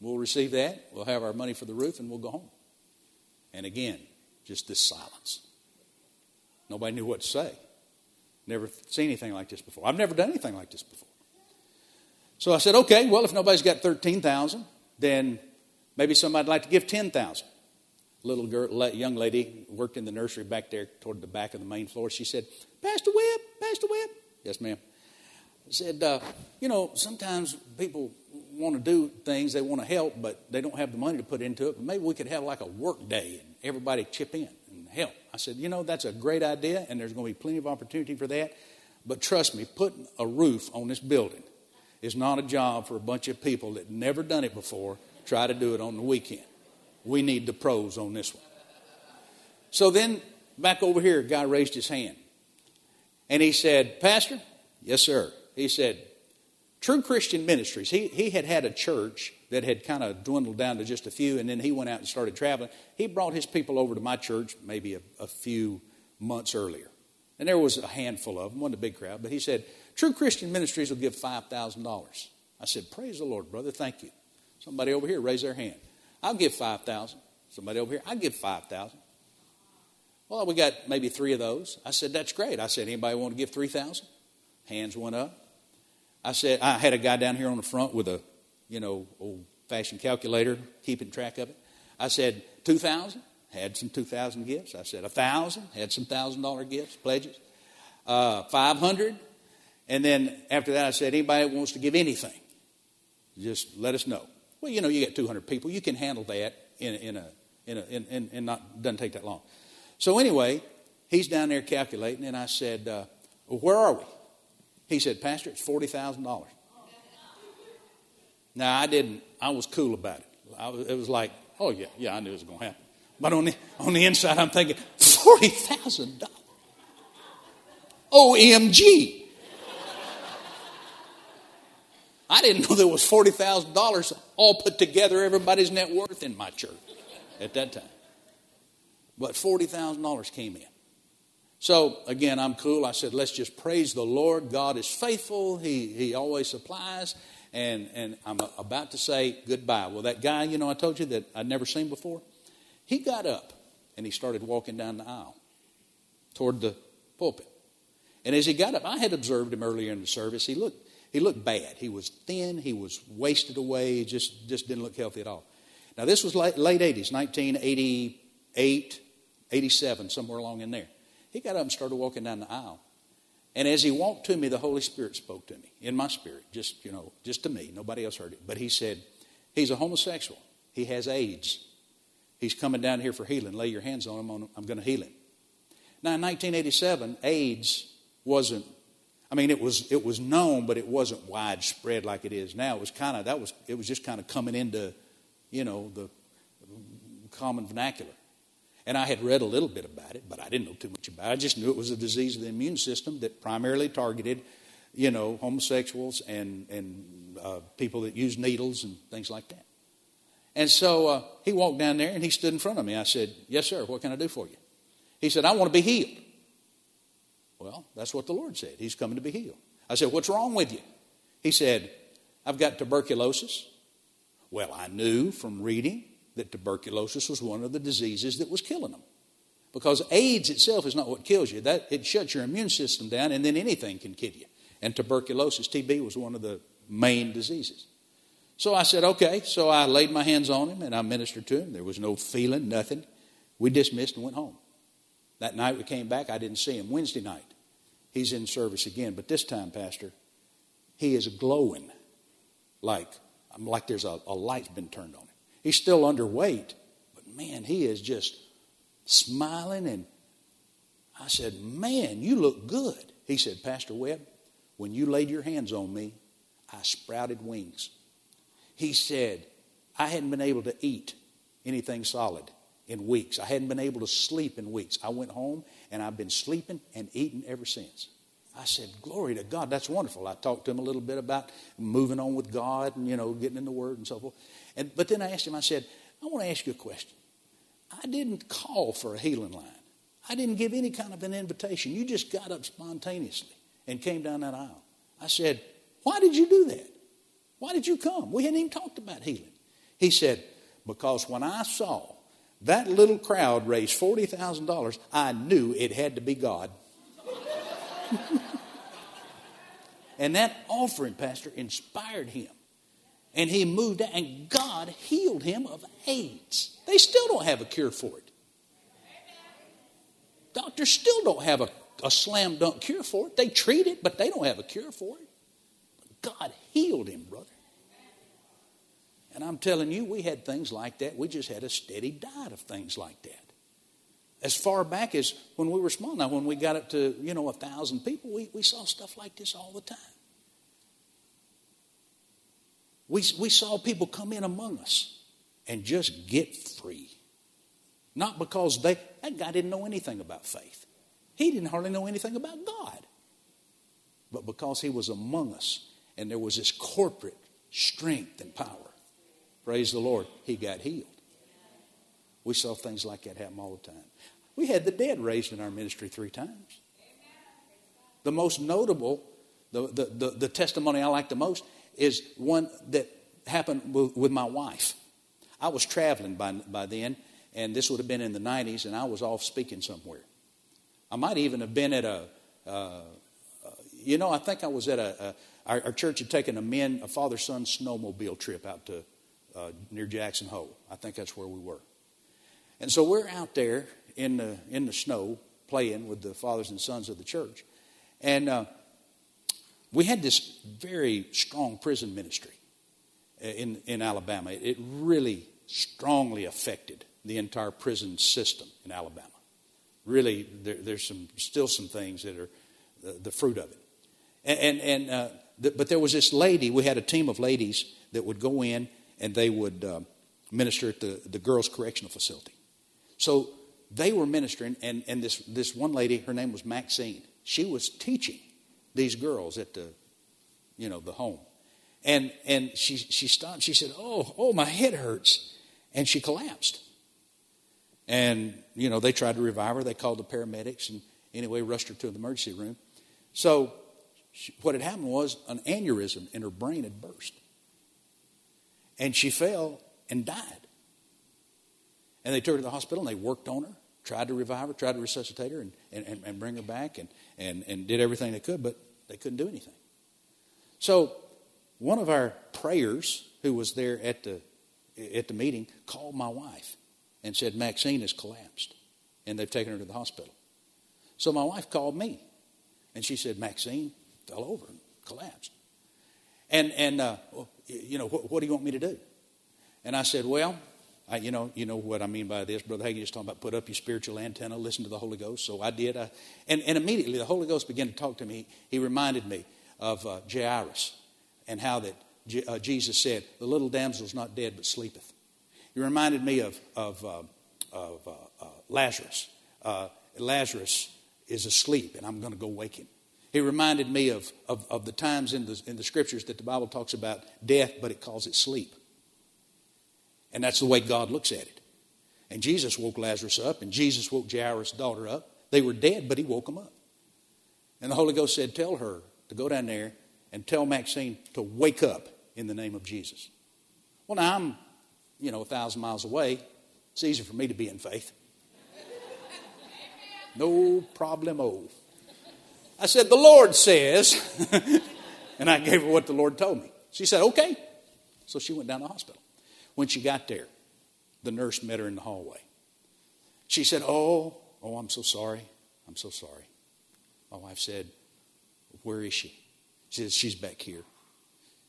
Speaker 2: we'll receive that. We'll have our money for the roof, and we'll go home. And again, just this silence. Nobody knew what to say. Never seen anything like this before. I've never done anything like this before. So I said, okay, well, if nobody's got 13,000, then maybe somebody'd like to give 10,000. Little girl, young lady worked in the nursery back there toward the back of the main floor. She said, Pastor Webb, Pastor Webb. Yes, ma'am. I said, uh, you know, sometimes people want to do things, they want to help, but they don't have the money to put into it. But maybe we could have like a work day and everybody chip in help. I said, you know, that's a great idea, and there's going to be plenty of opportunity for that. But trust me, putting a roof on this building is not a job for a bunch of people that never done it before try to do it on the weekend. We need the pros on this one. So then, back over here, a guy raised his hand. And he said, Pastor? Yes, sir. He said, True Christian Ministries. He, he had had a church that had kind of dwindled down to just a few, and then he went out and started traveling. He brought his people over to my church maybe a, a few months earlier. And there was a handful of them, wasn't a big crowd, but he said, True Christian Ministries will give $5,000. I said, Praise the Lord, brother. Thank you. Somebody over here raise their hand. I'll give 5000 Somebody over here, I'll give 5000 Well, we got maybe three of those. I said, That's great. I said, Anybody want to give 3000 Hands went up. I said, I had a guy down here on the front with a, you know, old fashioned calculator, keeping track of it. I said, 2000 Had some 2000 gifts. I said, 1000 Had some $1,000 gifts, pledges. Uh, 500 and then after that, I said, anybody wants to give anything, just let us know. Well, you know, you got 200 people. You can handle that in, in a, in a, in, in, in not, doesn't take that long. So anyway, he's down there calculating, and I said, uh, well, where are we? He said, Pastor, it's $40,000. Now, I didn't, I was cool about it. Was, it was like, oh, yeah, yeah, I knew it was going to happen. But on the, on the inside, I'm thinking, $40,000. OMG. I didn't know there was $40,000 all put together, everybody's net worth in my church at that time. But $40,000 came in. So again, I'm cool. I said, let's just praise the Lord. God is faithful. He, he always supplies. And, and I'm about to say goodbye. Well, that guy, you know, I told you that I'd never seen before, he got up and he started walking down the aisle toward the pulpit. And as he got up, I had observed him earlier in the service. He looked he looked bad. He was thin. He was wasted away. He just, just didn't look healthy at all. Now, this was late, late 80s, 1988, 87, somewhere along in there. He got up and started walking down the aisle. And as he walked to me, the Holy Spirit spoke to me in my spirit, just, you know, just to me. Nobody else heard it. But he said, He's a homosexual. He has AIDS. He's coming down here for healing. Lay your hands on him. I'm going to heal him. Now, in 1987, AIDS wasn't, I mean, it was, it was known, but it wasn't widespread like it is now. It was kind of, that was, it was just kind of coming into, you know, the common vernacular. And I had read a little bit about it, but I didn't know too much about it. I just knew it was a disease of the immune system that primarily targeted, you know, homosexuals and, and uh, people that use needles and things like that. And so uh, he walked down there and he stood in front of me. I said, Yes, sir, what can I do for you? He said, I want to be healed. Well, that's what the Lord said. He's coming to be healed. I said, What's wrong with you? He said, I've got tuberculosis. Well, I knew from reading that tuberculosis was one of the diseases that was killing them. Because AIDS itself is not what kills you. That it shuts your immune system down and then anything can kill you. And tuberculosis, TB was one of the main diseases. So I said, okay. So I laid my hands on him and I ministered to him. There was no feeling, nothing. We dismissed and went home. That night we came back, I didn't see him. Wednesday night, he's in service again. But this time, Pastor, he is glowing like, like there's a, a light's been turned on. He's still underweight, but man, he is just smiling. And I said, Man, you look good. He said, Pastor Webb, when you laid your hands on me, I sprouted wings. He said, I hadn't been able to eat anything solid in weeks. I hadn't been able to sleep in weeks. I went home and I've been sleeping and eating ever since. I said, Glory to God, that's wonderful. I talked to him a little bit about moving on with God and, you know, getting in the Word and so forth. And, but then I asked him, I said, I want to ask you a question. I didn't call for a healing line. I didn't give any kind of an invitation. You just got up spontaneously and came down that aisle. I said, Why did you do that? Why did you come? We hadn't even talked about healing. He said, Because when I saw that little crowd raise $40,000, I knew it had to be God. and that offering, Pastor, inspired him and he moved out, and God healed him of AIDS. They still don't have a cure for it. Doctors still don't have a, a slam dunk cure for it. They treat it, but they don't have a cure for it. God healed him, brother. And I'm telling you, we had things like that. We just had a steady diet of things like that. As far back as when we were small. Now, when we got up to, you know, a thousand people, we, we saw stuff like this all the time. We, we saw people come in among us and just get free. Not because they, that guy didn't know anything about faith. He didn't hardly know anything about God. But because he was among us and there was this corporate strength and power, praise the Lord, he got healed. We saw things like that happen all the time. We had the dead raised in our ministry three times. The most notable, the, the, the, the testimony I like the most is one that happened with my wife. I was traveling by, by then, and this would have been in the 90s, and I was off speaking somewhere. I might even have been at a, uh, uh, you know, I think I was at a, a our, our, church had taken a men, a father son snowmobile trip out to uh, near Jackson Hole. I think that's where we were. And so we're out there in the, in the snow playing with the fathers and sons of the church. And uh, we had this very strong prison ministry uh, in, in Alabama. It really strongly affected the entire prison system in Alabama. Really, there, there's some, still some things that are the, the fruit of it. And, and, and uh, but there was this lady, we had a team of ladies that would go in and they would uh, minister at the, the girls' correctional facility. So they were ministering, and, and this, this one lady, her name was Maxine, she was teaching these girls at the, you know, the home. And, and she, she stopped. She said, oh, oh, my head hurts. And she collapsed. And, you know, they tried to revive her. They called the paramedics and anyway rushed her to the emergency room. So she, what had happened was an aneurysm in her brain had burst. And she fell and died. And they took her to the hospital and they worked on her, tried to revive her, tried to resuscitate her and, and, and bring her back and, and, and did everything they could, but they couldn't do anything. So one of our prayers who was there at the, at the meeting called my wife and said, Maxine has collapsed, and they've taken her to the hospital. So my wife called me, and she said, Maxine fell over and collapsed. And, and uh, you know, what, what, do you want me to do? And I said, well, I, you, know, you know what I mean by this. Brother Hagin just talking about put up your spiritual antenna, listen to the Holy Ghost. So I did. I, and, and immediately the Holy Ghost began to talk to me. He reminded me of uh, Jairus and how that J- uh, Jesus said, the little damsel's not dead but sleepeth. He reminded me of, of, uh, of uh, uh, Lazarus. Uh, Lazarus is asleep, and I'm going to go wake him. He reminded me of, of, of, the times in the, in the scriptures that the Bible talks about death, but it calls it sleep. And that's the way God looks at it. And Jesus woke Lazarus up, and Jesus woke Jairus' daughter up. They were dead, but he woke them up. And the Holy Ghost said, Tell her to go down there and tell Maxine to wake up in the name of Jesus. Well, now I'm, you know, a thousand miles away. It's easy for me to be in faith. No problemo. Oh. I said, The Lord says, and I gave her what the Lord told me. She said, Okay. So she went down to the hospital. When she got there, the nurse met her in the hallway. She said, Oh, oh, I'm so sorry. I'm so sorry. My wife said, Where is she? She said, She's back here.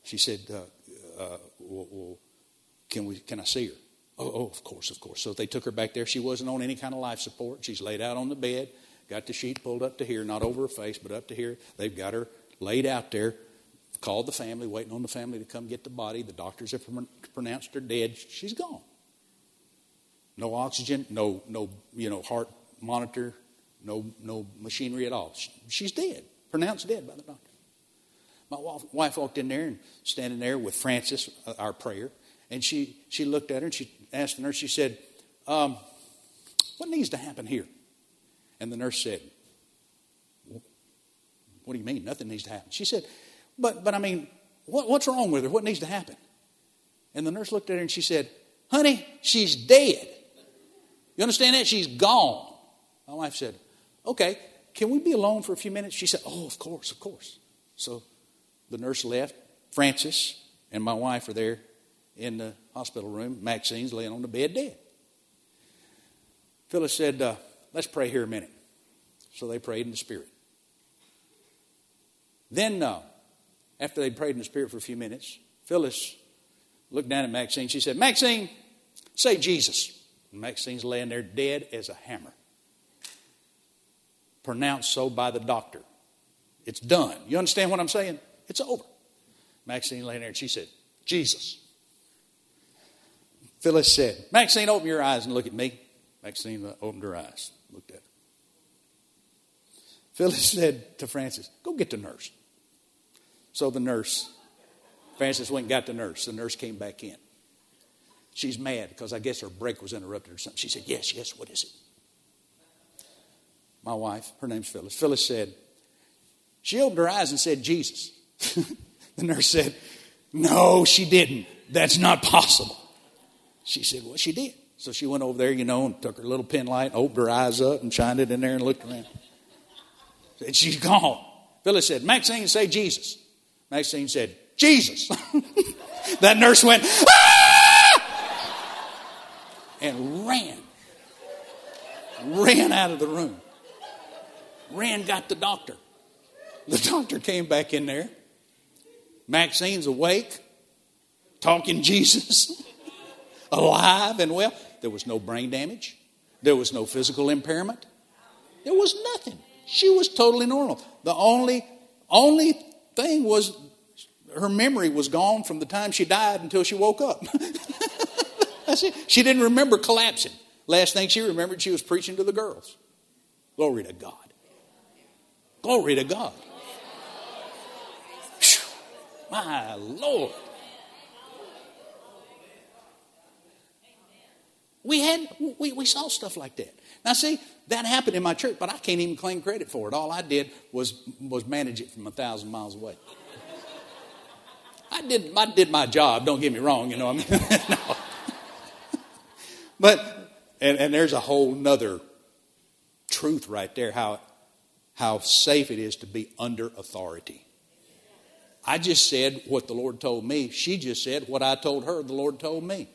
Speaker 2: She said, uh, uh, well, well, can, we, can I see her? Oh, oh, of course, of course. So they took her back there. She wasn't on any kind of life support. She's laid out on the bed, got the sheet pulled up to here, not over her face, but up to here. They've got her laid out there, called the family, waiting on the family to come get the body. The doctors have pronounced her dead. She's gone. No oxygen, no, no, you know, heart monitor, no, no machinery at all. She's dead, pronounced dead by the doctor. My wife walked in there and standing there with Francis, uh, our prayer, and she, she looked at her and she asked the nurse, she said, um, What needs to happen here? And the nurse said, What do you mean? Nothing needs to happen. She said, But, but I mean, what, what's wrong with her? What needs to happen? And the nurse looked at her and she said, Honey, she's dead. You understand that? She's gone. My wife said, Okay, can we be alone for a few minutes? She said, Oh, of course, of course. So the nurse left. Francis and my wife are there in the hospital room. Maxine's laying on the bed dead. Phyllis said, uh, Let's pray here a minute. So they prayed in the Spirit. Then, uh, after they prayed in the Spirit for a few minutes, Phyllis looked down at Maxine. She said, Maxine, say Jesus. And Maxine's laying there dead as a hammer. Pronounced so by the doctor. It's done. You understand what I'm saying? It's over. Maxine laying there and she said, Jesus. Phyllis said, Maxine, open your eyes and look at me. Maxine opened her eyes, looked at her. Phyllis said to Francis, Go get the nurse. So the nurse, Francis went and got the nurse. The nurse came back in. She's mad because I guess her break was interrupted or something. She said, Yes, yes, what is it? My wife, her name's Phyllis. Phyllis said, She opened her eyes and said, Jesus. the nurse said, No, she didn't. That's not possible. She said, Well, she did. So she went over there, you know, and took her little pen light, opened her eyes up, and shined it in there and looked around. And she's gone. Phyllis said, Maxine, say Jesus. Maxine said, Jesus. that nurse went, ah! and ran. Ran out of the room. Ran, got the doctor. The doctor came back in there. Maxine's awake, talking Jesus, alive and well. There was no brain damage, there was no physical impairment, there was nothing. She was totally normal. The only, only thing was her memory was gone from the time she died until she woke up. She didn't remember collapsing. Last thing she remembered, she was preaching to the girls. Glory to God. Glory to God. My Lord. We had we, we saw stuff like that. Now see, that happened in my church, but I can't even claim credit for it. All I did was was manage it from a thousand miles away. I did I did my job, don't get me wrong, you know I mean? But and, and there's a whole nother truth right there, how how safe it is to be under authority. I just said what the Lord told me. She just said what I told her the Lord told me.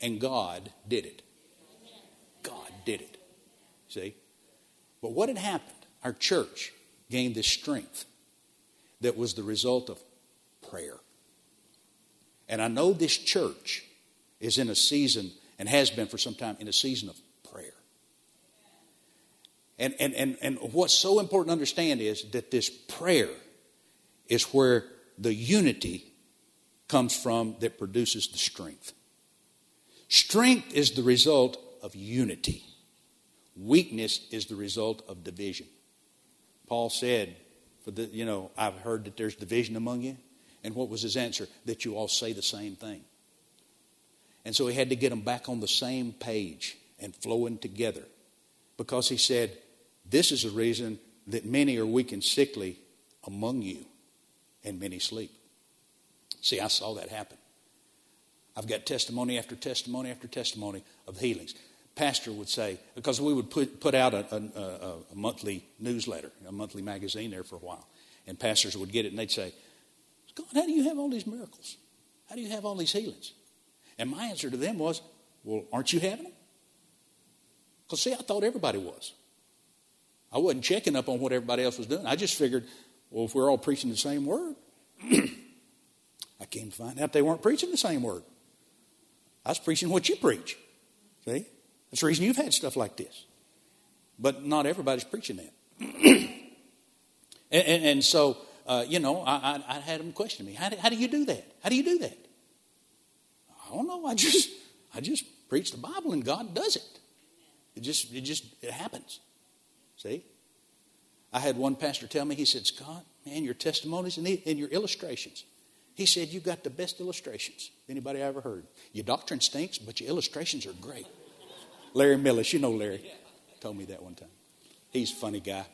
Speaker 2: And God did it. Did it. See? But what had happened? Our church gained this strength that was the result of prayer. And I know this church is in a season, and has been for some time, in a season of prayer. And, and, and, and what's so important to understand is that this prayer is where the unity comes from that produces the strength. Strength is the result of unity. Weakness is the result of division. Paul said, "For the, you know, I've heard that there's division among you." And what was his answer? That you all say the same thing. And so he had to get them back on the same page and flowing together, because he said, "This is the reason that many are weak and sickly among you, and many sleep." See, I saw that happen. I've got testimony after testimony after testimony of healings. Pastor would say, because we would put, put out a, a, a monthly newsletter, a monthly magazine there for a while, and pastors would get it and they'd say, God, how do you have all these miracles? How do you have all these healings? And my answer to them was, Well, aren't you having them? Because, see, I thought everybody was. I wasn't checking up on what everybody else was doing. I just figured, well, if we're all preaching the same word, I came to find out they weren't preaching the same word. I was preaching what you preach. See? That's the reason you've had stuff like this. But not everybody's preaching that. and, and, and, so, uh, you know, I, I, I, had them question me, how do, how do you do that? How do you do that? I don't know. I just, I just preach the Bible and God does it. It just, it just, it happens. See? I had one pastor tell me, he said, Scott, man, your testimonies and, and your illustrations, he said, You got the best illustrations anybody I ever heard. Your doctrine stinks, but your illustrations are great. Larry Millis, you know Larry, told me that one time. He's a funny guy.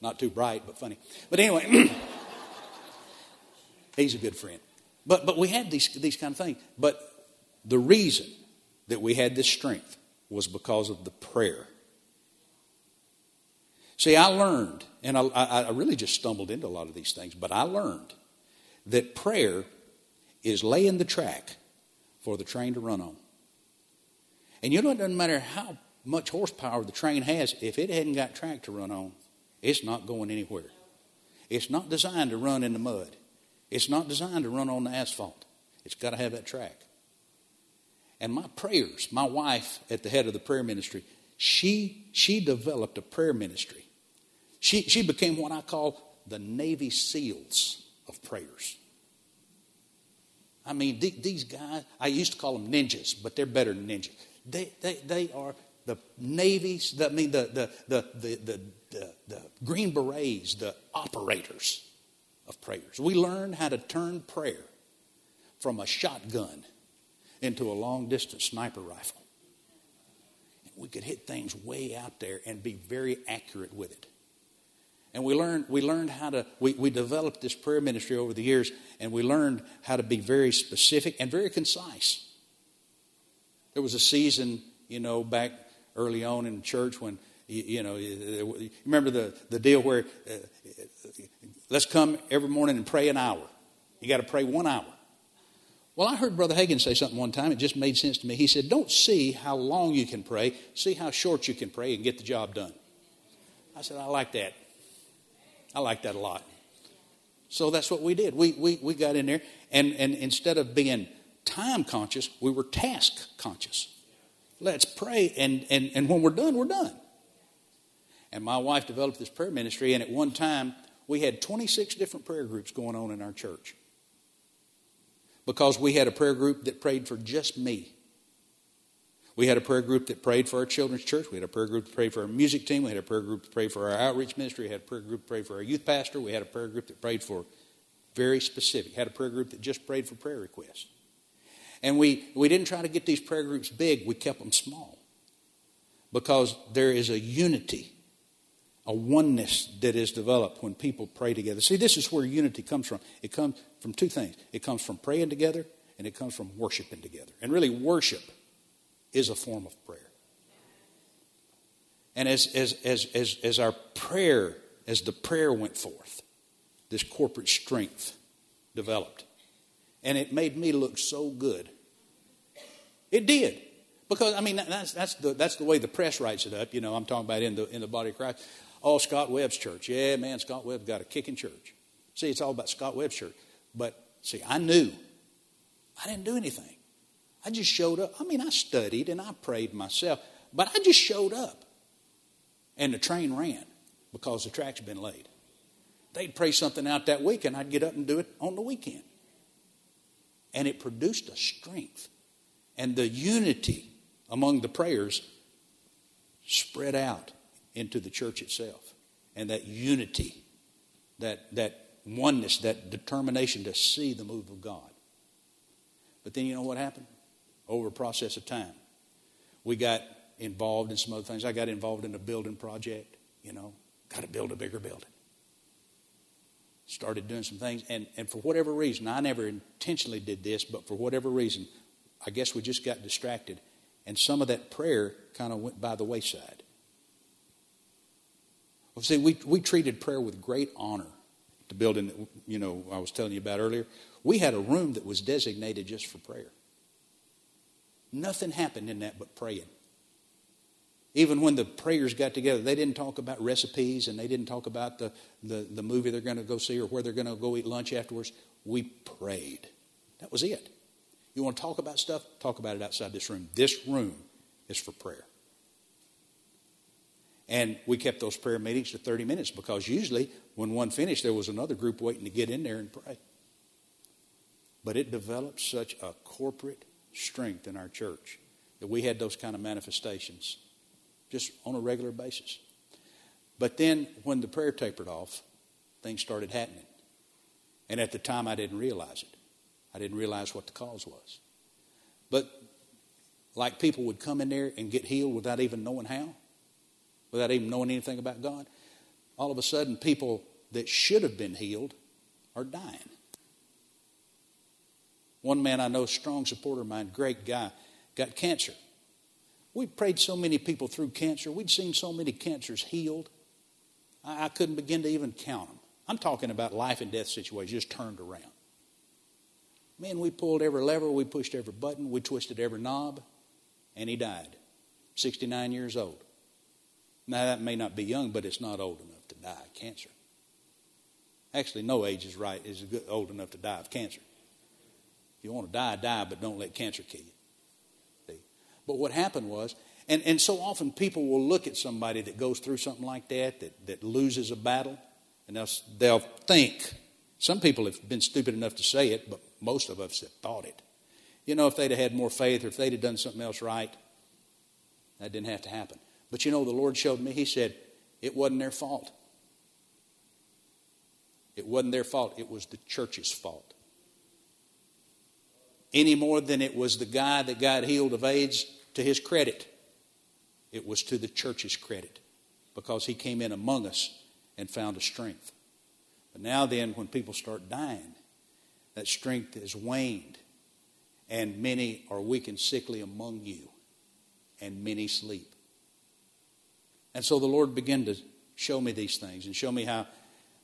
Speaker 2: Not too bright, but funny. But anyway, he's a good friend. But, but we had these, these kind of things. But the reason that we had this strength was because of the prayer. See, I learned, and I, I, really just stumbled into a lot of these things, but I learned that prayer is laying the track for the train to run on. And you know, it doesn't matter how much horsepower the train has, if it hadn't got track to run on, it's not going anywhere. It's not designed to run in the mud, it's not designed to run on the asphalt. It's got to have that track. And my prayers, my wife at the head of the prayer ministry, she, she developed a prayer ministry. She, she became what I call the Navy SEALs of prayers. I mean, these guys, I used to call them ninjas, but they're better than ninjas. They, they, they are the navies, the, I mean, the, the, the, the, the, the, the Green Berets, the operators of prayers. We learned how to turn prayer from a shotgun into a long distance sniper rifle. We could hit things way out there and be very accurate with it. And we learned, we learned how to, we, we developed this prayer ministry over the years, and we learned how to be very specific and very concise. There was a season, you know, back early on in church when, you, you know, you remember the, the deal where uh, let's come every morning and pray an hour. You got to pray one hour. Well, I heard Brother Hagin say something one time. It just made sense to me. He said, Don't see how long you can pray, see how short you can pray and get the job done. I said, I like that. I like that a lot. So that's what we did. We, we, we got in there, and, and instead of being time conscious, we were task conscious. Let's pray, and, and, and when we're done, we're done. And my wife developed this prayer ministry, and at one time, we had 26 different prayer groups going on in our church. Because we had a prayer group that prayed for just me. We had a prayer group that prayed for our children's church. We had a prayer group that prayed for our music team. We had a prayer group that prayed for our outreach ministry. We had a prayer group that prayed for our youth pastor. We had a prayer group that prayed for very specific. Had a prayer group that just prayed for prayer requests. And we, we didn't try to get these prayer groups big, we kept them small. Because there is a unity, a oneness that is developed when people pray together. See, this is where unity comes from. It comes from two things it comes from praying together, and it comes from worshiping together. And really, worship is a form of prayer. And as, as, as, as, as our prayer, as the prayer went forth, this corporate strength developed. And it made me look so good. It did. Because, I mean, that's, that's, the, that's the way the press writes it up. You know, I'm talking about in the, in the body of Christ. Oh, Scott Webb's church. Yeah, man, Scott Webb's got a kicking church. See, it's all about Scott Webb's church. But, see, I knew. I didn't do anything. I just showed up. I mean, I studied and I prayed myself, but I just showed up. And the train ran because the track's been laid. They'd pray something out that week, and I'd get up and do it on the weekend. And it produced a strength. And the unity among the prayers spread out into the church itself. And that unity, that, that oneness, that determination to see the move of God. But then you know what happened? Over a process of time, we got involved in some other things. I got involved in a building project, you know, got to build a bigger building. Started doing some things, and, and for whatever reason, I never intentionally did this, but for whatever reason, I guess we just got distracted, and some of that prayer kind of went by the wayside. Well, see, we, we treated prayer with great honor. The building that, you know, I was telling you about earlier, we had a room that was designated just for prayer. Nothing happened in that but praying. Even when the prayers got together, they didn't talk about recipes and they didn't talk about the, the, the movie they're going to go see or where they're going to go eat lunch afterwards. We prayed. That was it. You want to talk about stuff? Talk about it outside this room. This room is for prayer. And we kept those prayer meetings to 30 minutes because usually when one finished, there was another group waiting to get in there and pray. But it developed such a corporate strength in our church that we had those kind of manifestations just on a regular basis. But then when the prayer tapered off, things started happening. And at the time, I didn't realize it. I didn't realize what the cause was. But like people would come in there and get healed without even knowing how, without even knowing anything about God. All of a sudden, people that should have been healed are dying. One man I know, strong supporter of mine, great guy, got cancer. We prayed so many people through cancer. We'd seen so many cancers healed. I, I couldn't begin to even count them. I'm talking about life and death situations just turned around. Man, we pulled every lever, we pushed every button, we twisted every knob, and he died. 69 years old. Now, that may not be young, but it's not old enough to die of cancer. Actually, no age is right, is old enough to die of cancer. If you want to die, die, but don't let cancer kill you. But what happened was, and, and so often people will look at somebody that goes through something like that, that, that loses a battle, and they'll, they'll think. Some people have been stupid enough to say it, but most of us have thought it. You know, if they'd have had more faith or if they'd have done something else right, that didn't have to happen. But you know, the Lord showed me, He said, it wasn't their fault. It wasn't their fault, it was the church's fault. Any more than it was the guy that got healed of AIDS to his credit. It was to the church's credit because he came in among us and found a strength. But now, then, when people start dying, that strength is waned, and many are weak and sickly among you, and many sleep. And so the Lord began to show me these things and show me how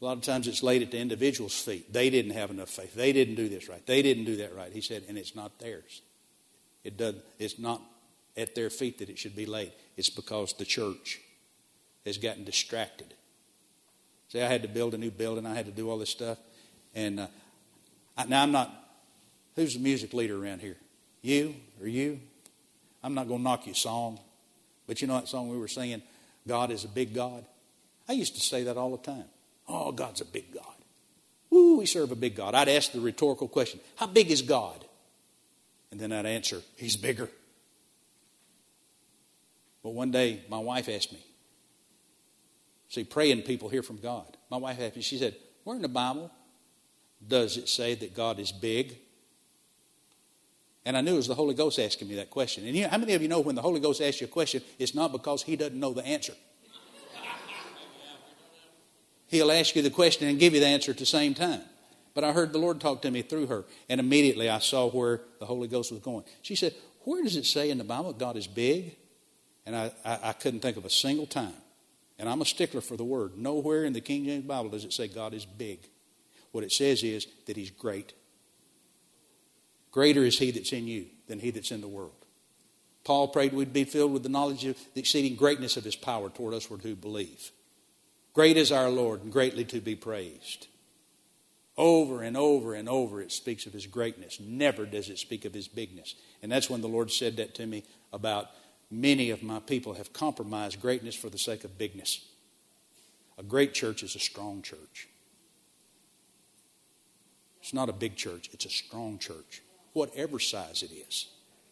Speaker 2: a lot of times it's laid at the individual's feet. They didn't have enough faith. They didn't do this right. They didn't do that right. He said, and it's not theirs. It doesn't, it's not at their feet that it should be laid. It's because the church has gotten distracted. See, I had to build a new building. I had to do all this stuff. And uh, I, now I'm not, who's the music leader around here? You or you? I'm not going to knock your song. But you know that song we were singing, God is a big God? I used to say that all the time. Oh, God's a big God. Woo, we serve a big God. I'd ask the rhetorical question How big is God? And then I'd answer, He's bigger. But one day, my wife asked me, See, praying people hear from God. My wife asked me, she said, Where in the Bible does it say that God is big? And I knew it was the Holy Ghost asking me that question. And you know, how many of you know when the Holy Ghost asks you a question, it's not because he doesn't know the answer? He'll ask you the question and give you the answer at the same time. But I heard the Lord talk to me through her, and immediately I saw where the Holy Ghost was going. She said, Where does it say in the Bible God is big? And I, I, I couldn't think of a single time. And I'm a stickler for the word. Nowhere in the King James Bible does it say God is big. What it says is that He's great. Greater is He that's in you than He that's in the world. Paul prayed we'd be filled with the knowledge of the exceeding greatness of his power toward us who believe. Great is our Lord and greatly to be praised. Over and over and over it speaks of his greatness. Never does it speak of his bigness. And that's when the Lord said that to me about many of my people have compromised greatness for the sake of bigness. A great church is a strong church. It's not a big church, it's a strong church. Whatever size it is,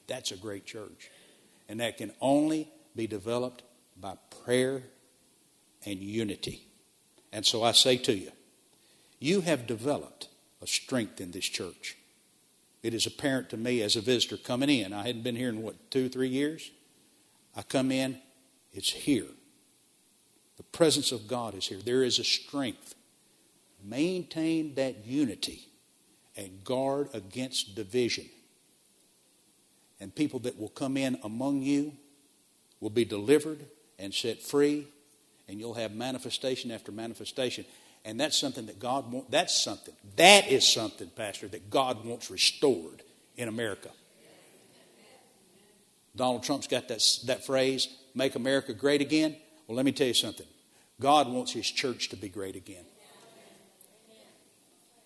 Speaker 2: that's a great church. And that can only be developed by prayer and unity. And so I say to you, you have developed a strength in this church. It is apparent to me as a visitor coming in. I hadn't been here in what, two, three years? I come in, it's here. The presence of God is here. There is a strength. Maintain that unity and guard against division. And people that will come in among you will be delivered and set free, and you'll have manifestation after manifestation. And that's something that God wants. That's something. That is something, Pastor, that God wants restored in America. Donald Trump's got that, that phrase, make America great again. Well, let me tell you something. God wants his church to be great again.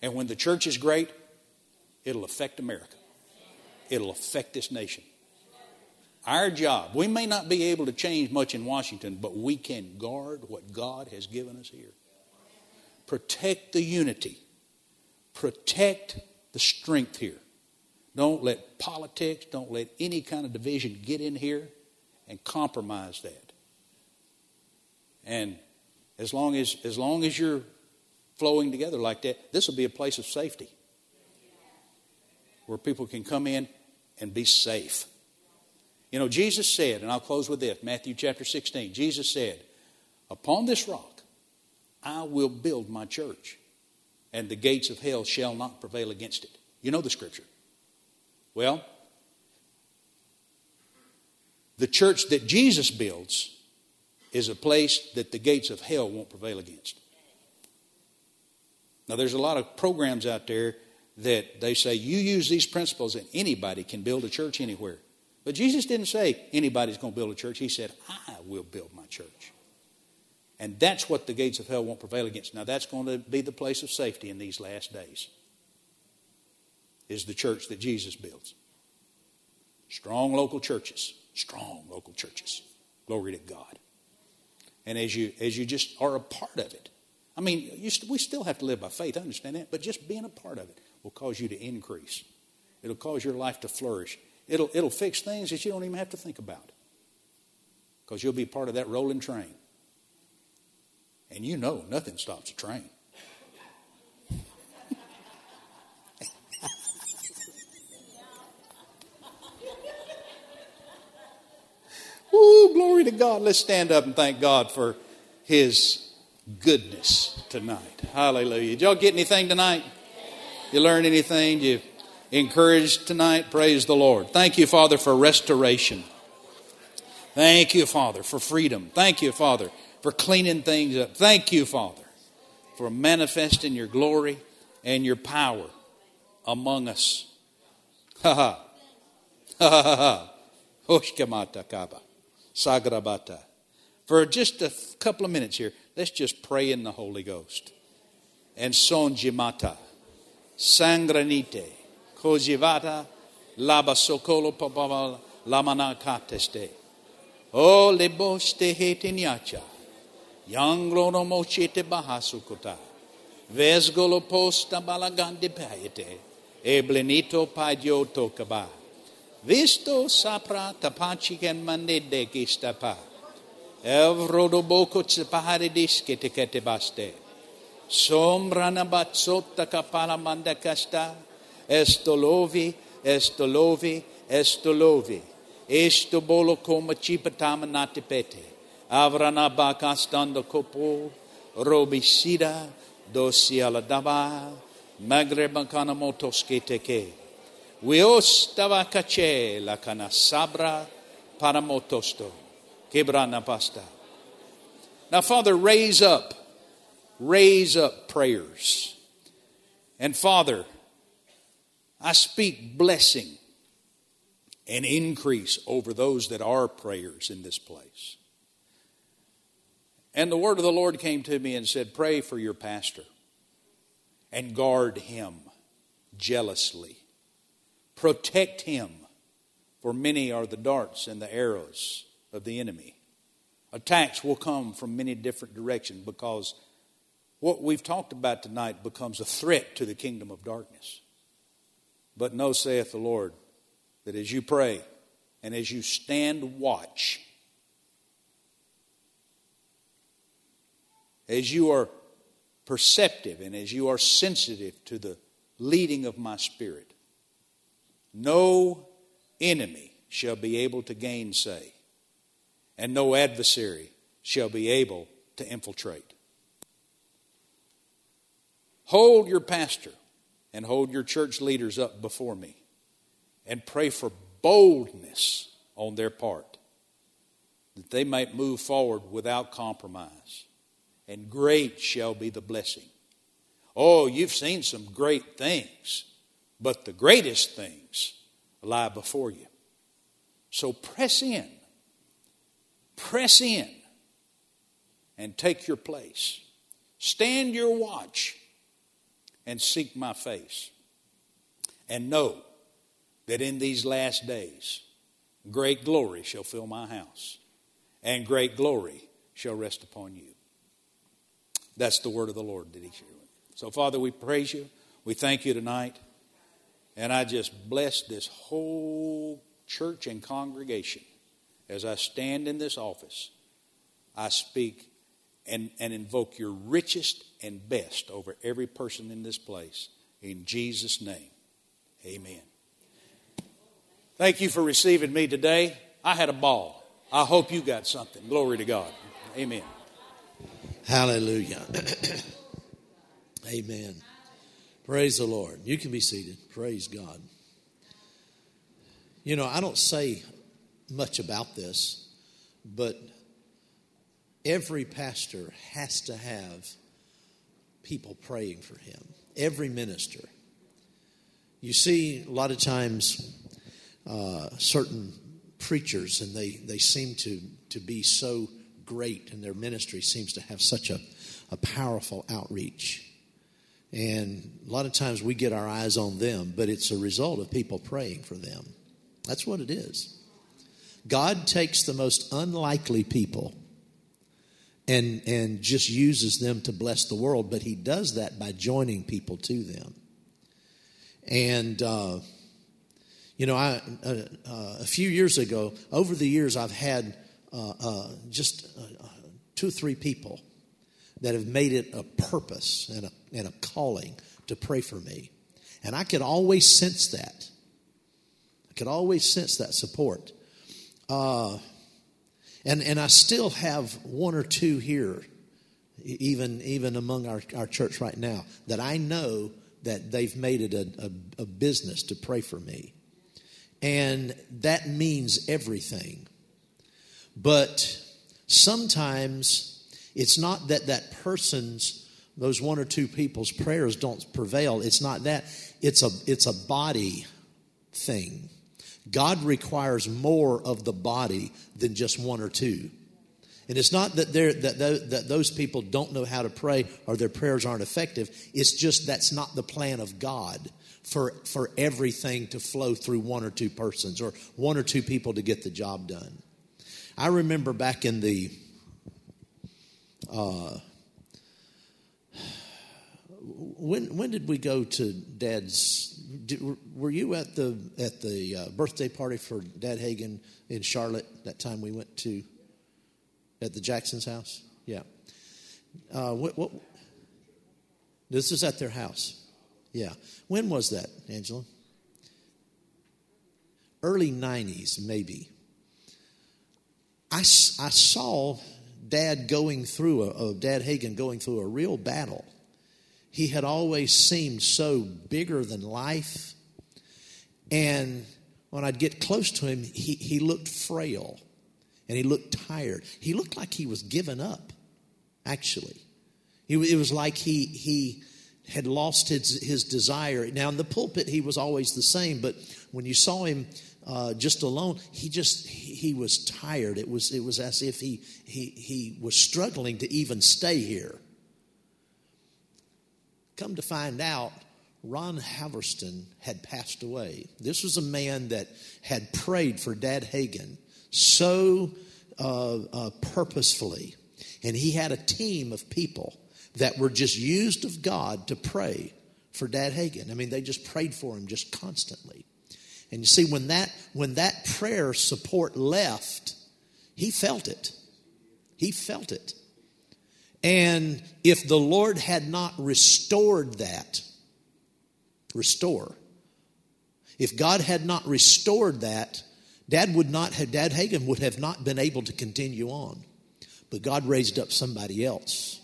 Speaker 2: And when the church is great, it'll affect America, it'll affect this nation. Our job, we may not be able to change much in Washington, but we can guard what God has given us here. Protect the unity. Protect the strength here. Don't let politics, don't let any kind of division get in here and compromise that. And as long as, as long as you're flowing together like that, this will be a place of safety where people can come in and be safe. You know, Jesus said, and I'll close with this Matthew chapter 16. Jesus said, Upon this rock, I will build my church, and the gates of hell shall not prevail against it. You know the scripture. Well, the church that Jesus builds is a place that the gates of hell won't prevail against. Now, there's a lot of programs out there that they say you use these principles and anybody can build a church anywhere. But Jesus didn't say anybody's going to build a church. He said, I will build my church. And that's what the gates of hell won't prevail against. Now, that's going to be the place of safety in these last days, is the church that Jesus builds. Strong local churches. Strong local churches. Glory to God. And as you, as you just are a part of it, I mean, st- we still have to live by faith, I understand that, but just being a part of it will cause you to increase. It'll cause your life to flourish. It'll, it'll fix things that you don't even have to think about because you'll be part of that rolling train. And you know nothing stops a train. Woo, glory to God. Let's stand up and thank God for His goodness tonight. Hallelujah. Did y'all get anything tonight? You learn anything? You encouraged tonight? Praise the Lord. Thank you, Father, for restoration. Thank you, Father, for freedom. Thank you, Father, for cleaning things up. Thank you, Father, for manifesting your glory and your power among us. Ha ha. Kaba. Sagrabata. For just a couple of minutes here, let's just pray in the Holy Ghost. And sonjimata. Sangranite. Kojivata laba sokolo papaval lamana kateste. O lebo stehe tenyacha. Yanglono mochete bahasukota. Vesgolo posta balagande paete. E blenito padio tokaba. Visto sapra tapachiken manede gistapa. Evrodoboko tsepahare diskete kete baste. Somrana batsotta kapala mandakasta. Estolovi, estolovi, estolovi. Esto bolo koma chipatama natipete. Avrana bakastanda kopo, robisida, dosiala daba, magrebakana motoske teke. Wiostava kache la kana sabra paramotosto. Kebrana pasta. Now, Father, raise up, raise up prayers. And Father, I speak blessing and increase over those that are prayers in this place. And the word of the Lord came to me and said, Pray for your pastor and guard him jealously. Protect him, for many are the darts and the arrows of the enemy. Attacks will come from many different directions because what we've talked about tonight becomes a threat to the kingdom of darkness. But know, saith the Lord, that as you pray and as you stand watch, as you are perceptive and as you are sensitive to the leading of my spirit, no enemy shall be able to gainsay, and no adversary shall be able to infiltrate. Hold your pastor and hold your church leaders up before me and pray for boldness on their part that they might move forward without compromise. And great shall be the blessing. Oh, you've seen some great things, but the greatest things lie before you. So press in, press in, and take your place. Stand your watch and seek my face. And know that in these last days, great glory shall fill my house, and great glory shall rest upon you. That's the word of the Lord that he shared. So, Father, we praise you. We thank you tonight. And I just bless this whole church and congregation as I stand in this office. I speak and, and invoke your richest and best over every person in this place. In Jesus' name, amen. Thank you for receiving me today. I had a ball. I hope you got something. Glory to God. Amen.
Speaker 3: Hallelujah. Amen. Praise the Lord. You can be seated. Praise God. You know, I don't say much about this, but every pastor has to have people praying for him, every minister. You see, a lot of times, uh, certain preachers, and they, they seem to, to be so great, and their ministry seems to have such a, a powerful outreach. And a lot of times we get our eyes on them, but it's a result of people praying for them. That's what it is. God takes the most unlikely people and, and just uses them to bless the world, but he does that by joining people to them. And, uh, you know, I, uh, uh, a few years ago, over the years, I've had uh, uh, just uh, two or three people that have made it a purpose and a, and a calling to pray for me. And I could always sense that. I could always sense that support. Uh, and, and I still have one or two here, even, even among our, our church right now, that I know that they've made it a, a, a business to pray for me. And that means everything. But sometimes it's not that that person's, those one or two people's prayers don't prevail. It's not that. It's a, it's a body thing. God requires more of the body than just one or two. And it's not that, that, that those people don't know how to pray or their prayers aren't effective. It's just that's not the plan of God for, for everything to flow through one or two persons or one or two people to get the job done. I remember back in the uh, when when did we go to Dad's? Did, were you at the at the uh, birthday party for Dad Hagin in Charlotte that time we went to at the Jackson's house? Yeah. Uh, what, what? This is at their house. Yeah. When was that, Angela? Early '90s, maybe. I, I saw Dad going through a, a Dad Hagin going through a real battle he had always seemed so bigger than life. And when I'd get close to him, he, he looked frail and he looked tired. He looked like he was giving up, actually. It, it was like he, he had lost his, his desire. Now, in the pulpit, he was always the same, but when you saw him uh, just alone, he just he, he was tired. It was it was as if he he he was struggling to even stay here. Come to find out, Ron Halverson had passed away. This was a man that had prayed for Dad Hagin so uh, uh, purposefully, and he had a team of people that were just used of God to pray for Dad Hagin. I mean, they just prayed for him just constantly. And you see, when that when that prayer support left, he felt it. He felt it. And if the Lord had not restored that, restore. If God had not restored that, Dad would not have, Dad Hagin would have not been able to continue on. But God raised up somebody else.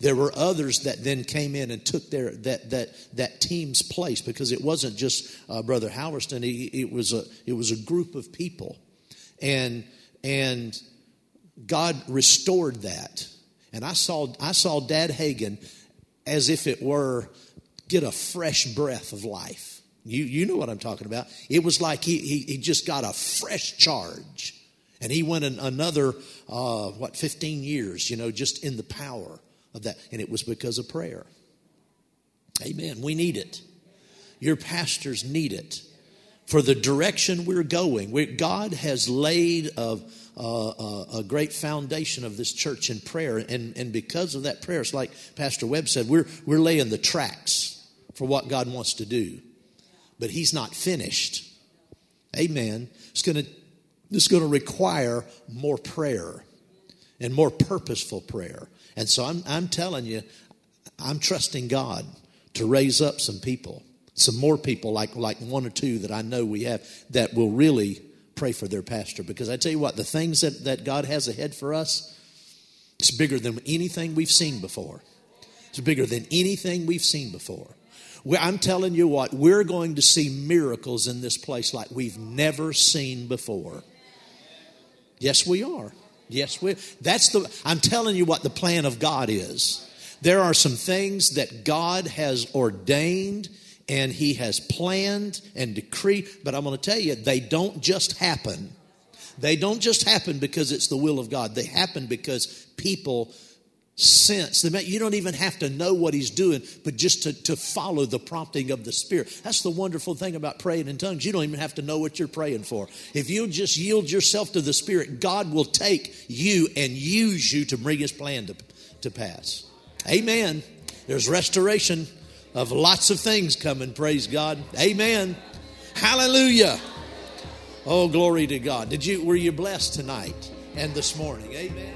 Speaker 3: There were others that then came in and took their that that that team's place because it wasn't just uh, Brother Halverson. it was a it was a group of people, and and God restored that. And I saw I saw Dad Hagin as if it were get a fresh breath of life. You you know what I'm talking about. It was like he he, he just got a fresh charge. And he went an, another, uh, what, 15 years, you know, just in the power of that. And it was because of prayer. Amen. We need it. Your pastors need it for the direction we're going. We, God has laid a, a, great foundation of this church in prayer, and, and because of that prayer, it's like Pastor Webb said, we're, we're laying the tracks for what God wants to do. But He's not finished. Amen. It's going to it's going to require more prayer and more purposeful prayer. And so I'm, I'm telling you, I'm trusting God to raise up some people, some more people like, like one or two that I know we have that will really pray for their pastor. Because I tell you what, the things that, that God has ahead for us, it's bigger than anything we've seen before. It's bigger than anything we've seen before. I'm telling you what, we're going to see miracles in this place like we've never seen before. Yes, we are. Yes, we. That's the. I'm telling you what the plan of God is. There are some things that God has ordained and He has planned and decreed, but I'm going to tell you, they don't just happen. They don't just happen because it's the will of God. They happen because people sense. You don't even have to know what he's doing, but just to, to follow the prompting of the Spirit. That's the wonderful thing about praying in tongues. You don't even have to know what you're praying for. If you just yield yourself to the Spirit, God will take you and use you to bring his plan to, to pass. Amen. There's restoration of lots of things coming, praise God. Amen. Hallelujah. Oh, glory to God. Did you were you blessed tonight and this morning? Amen.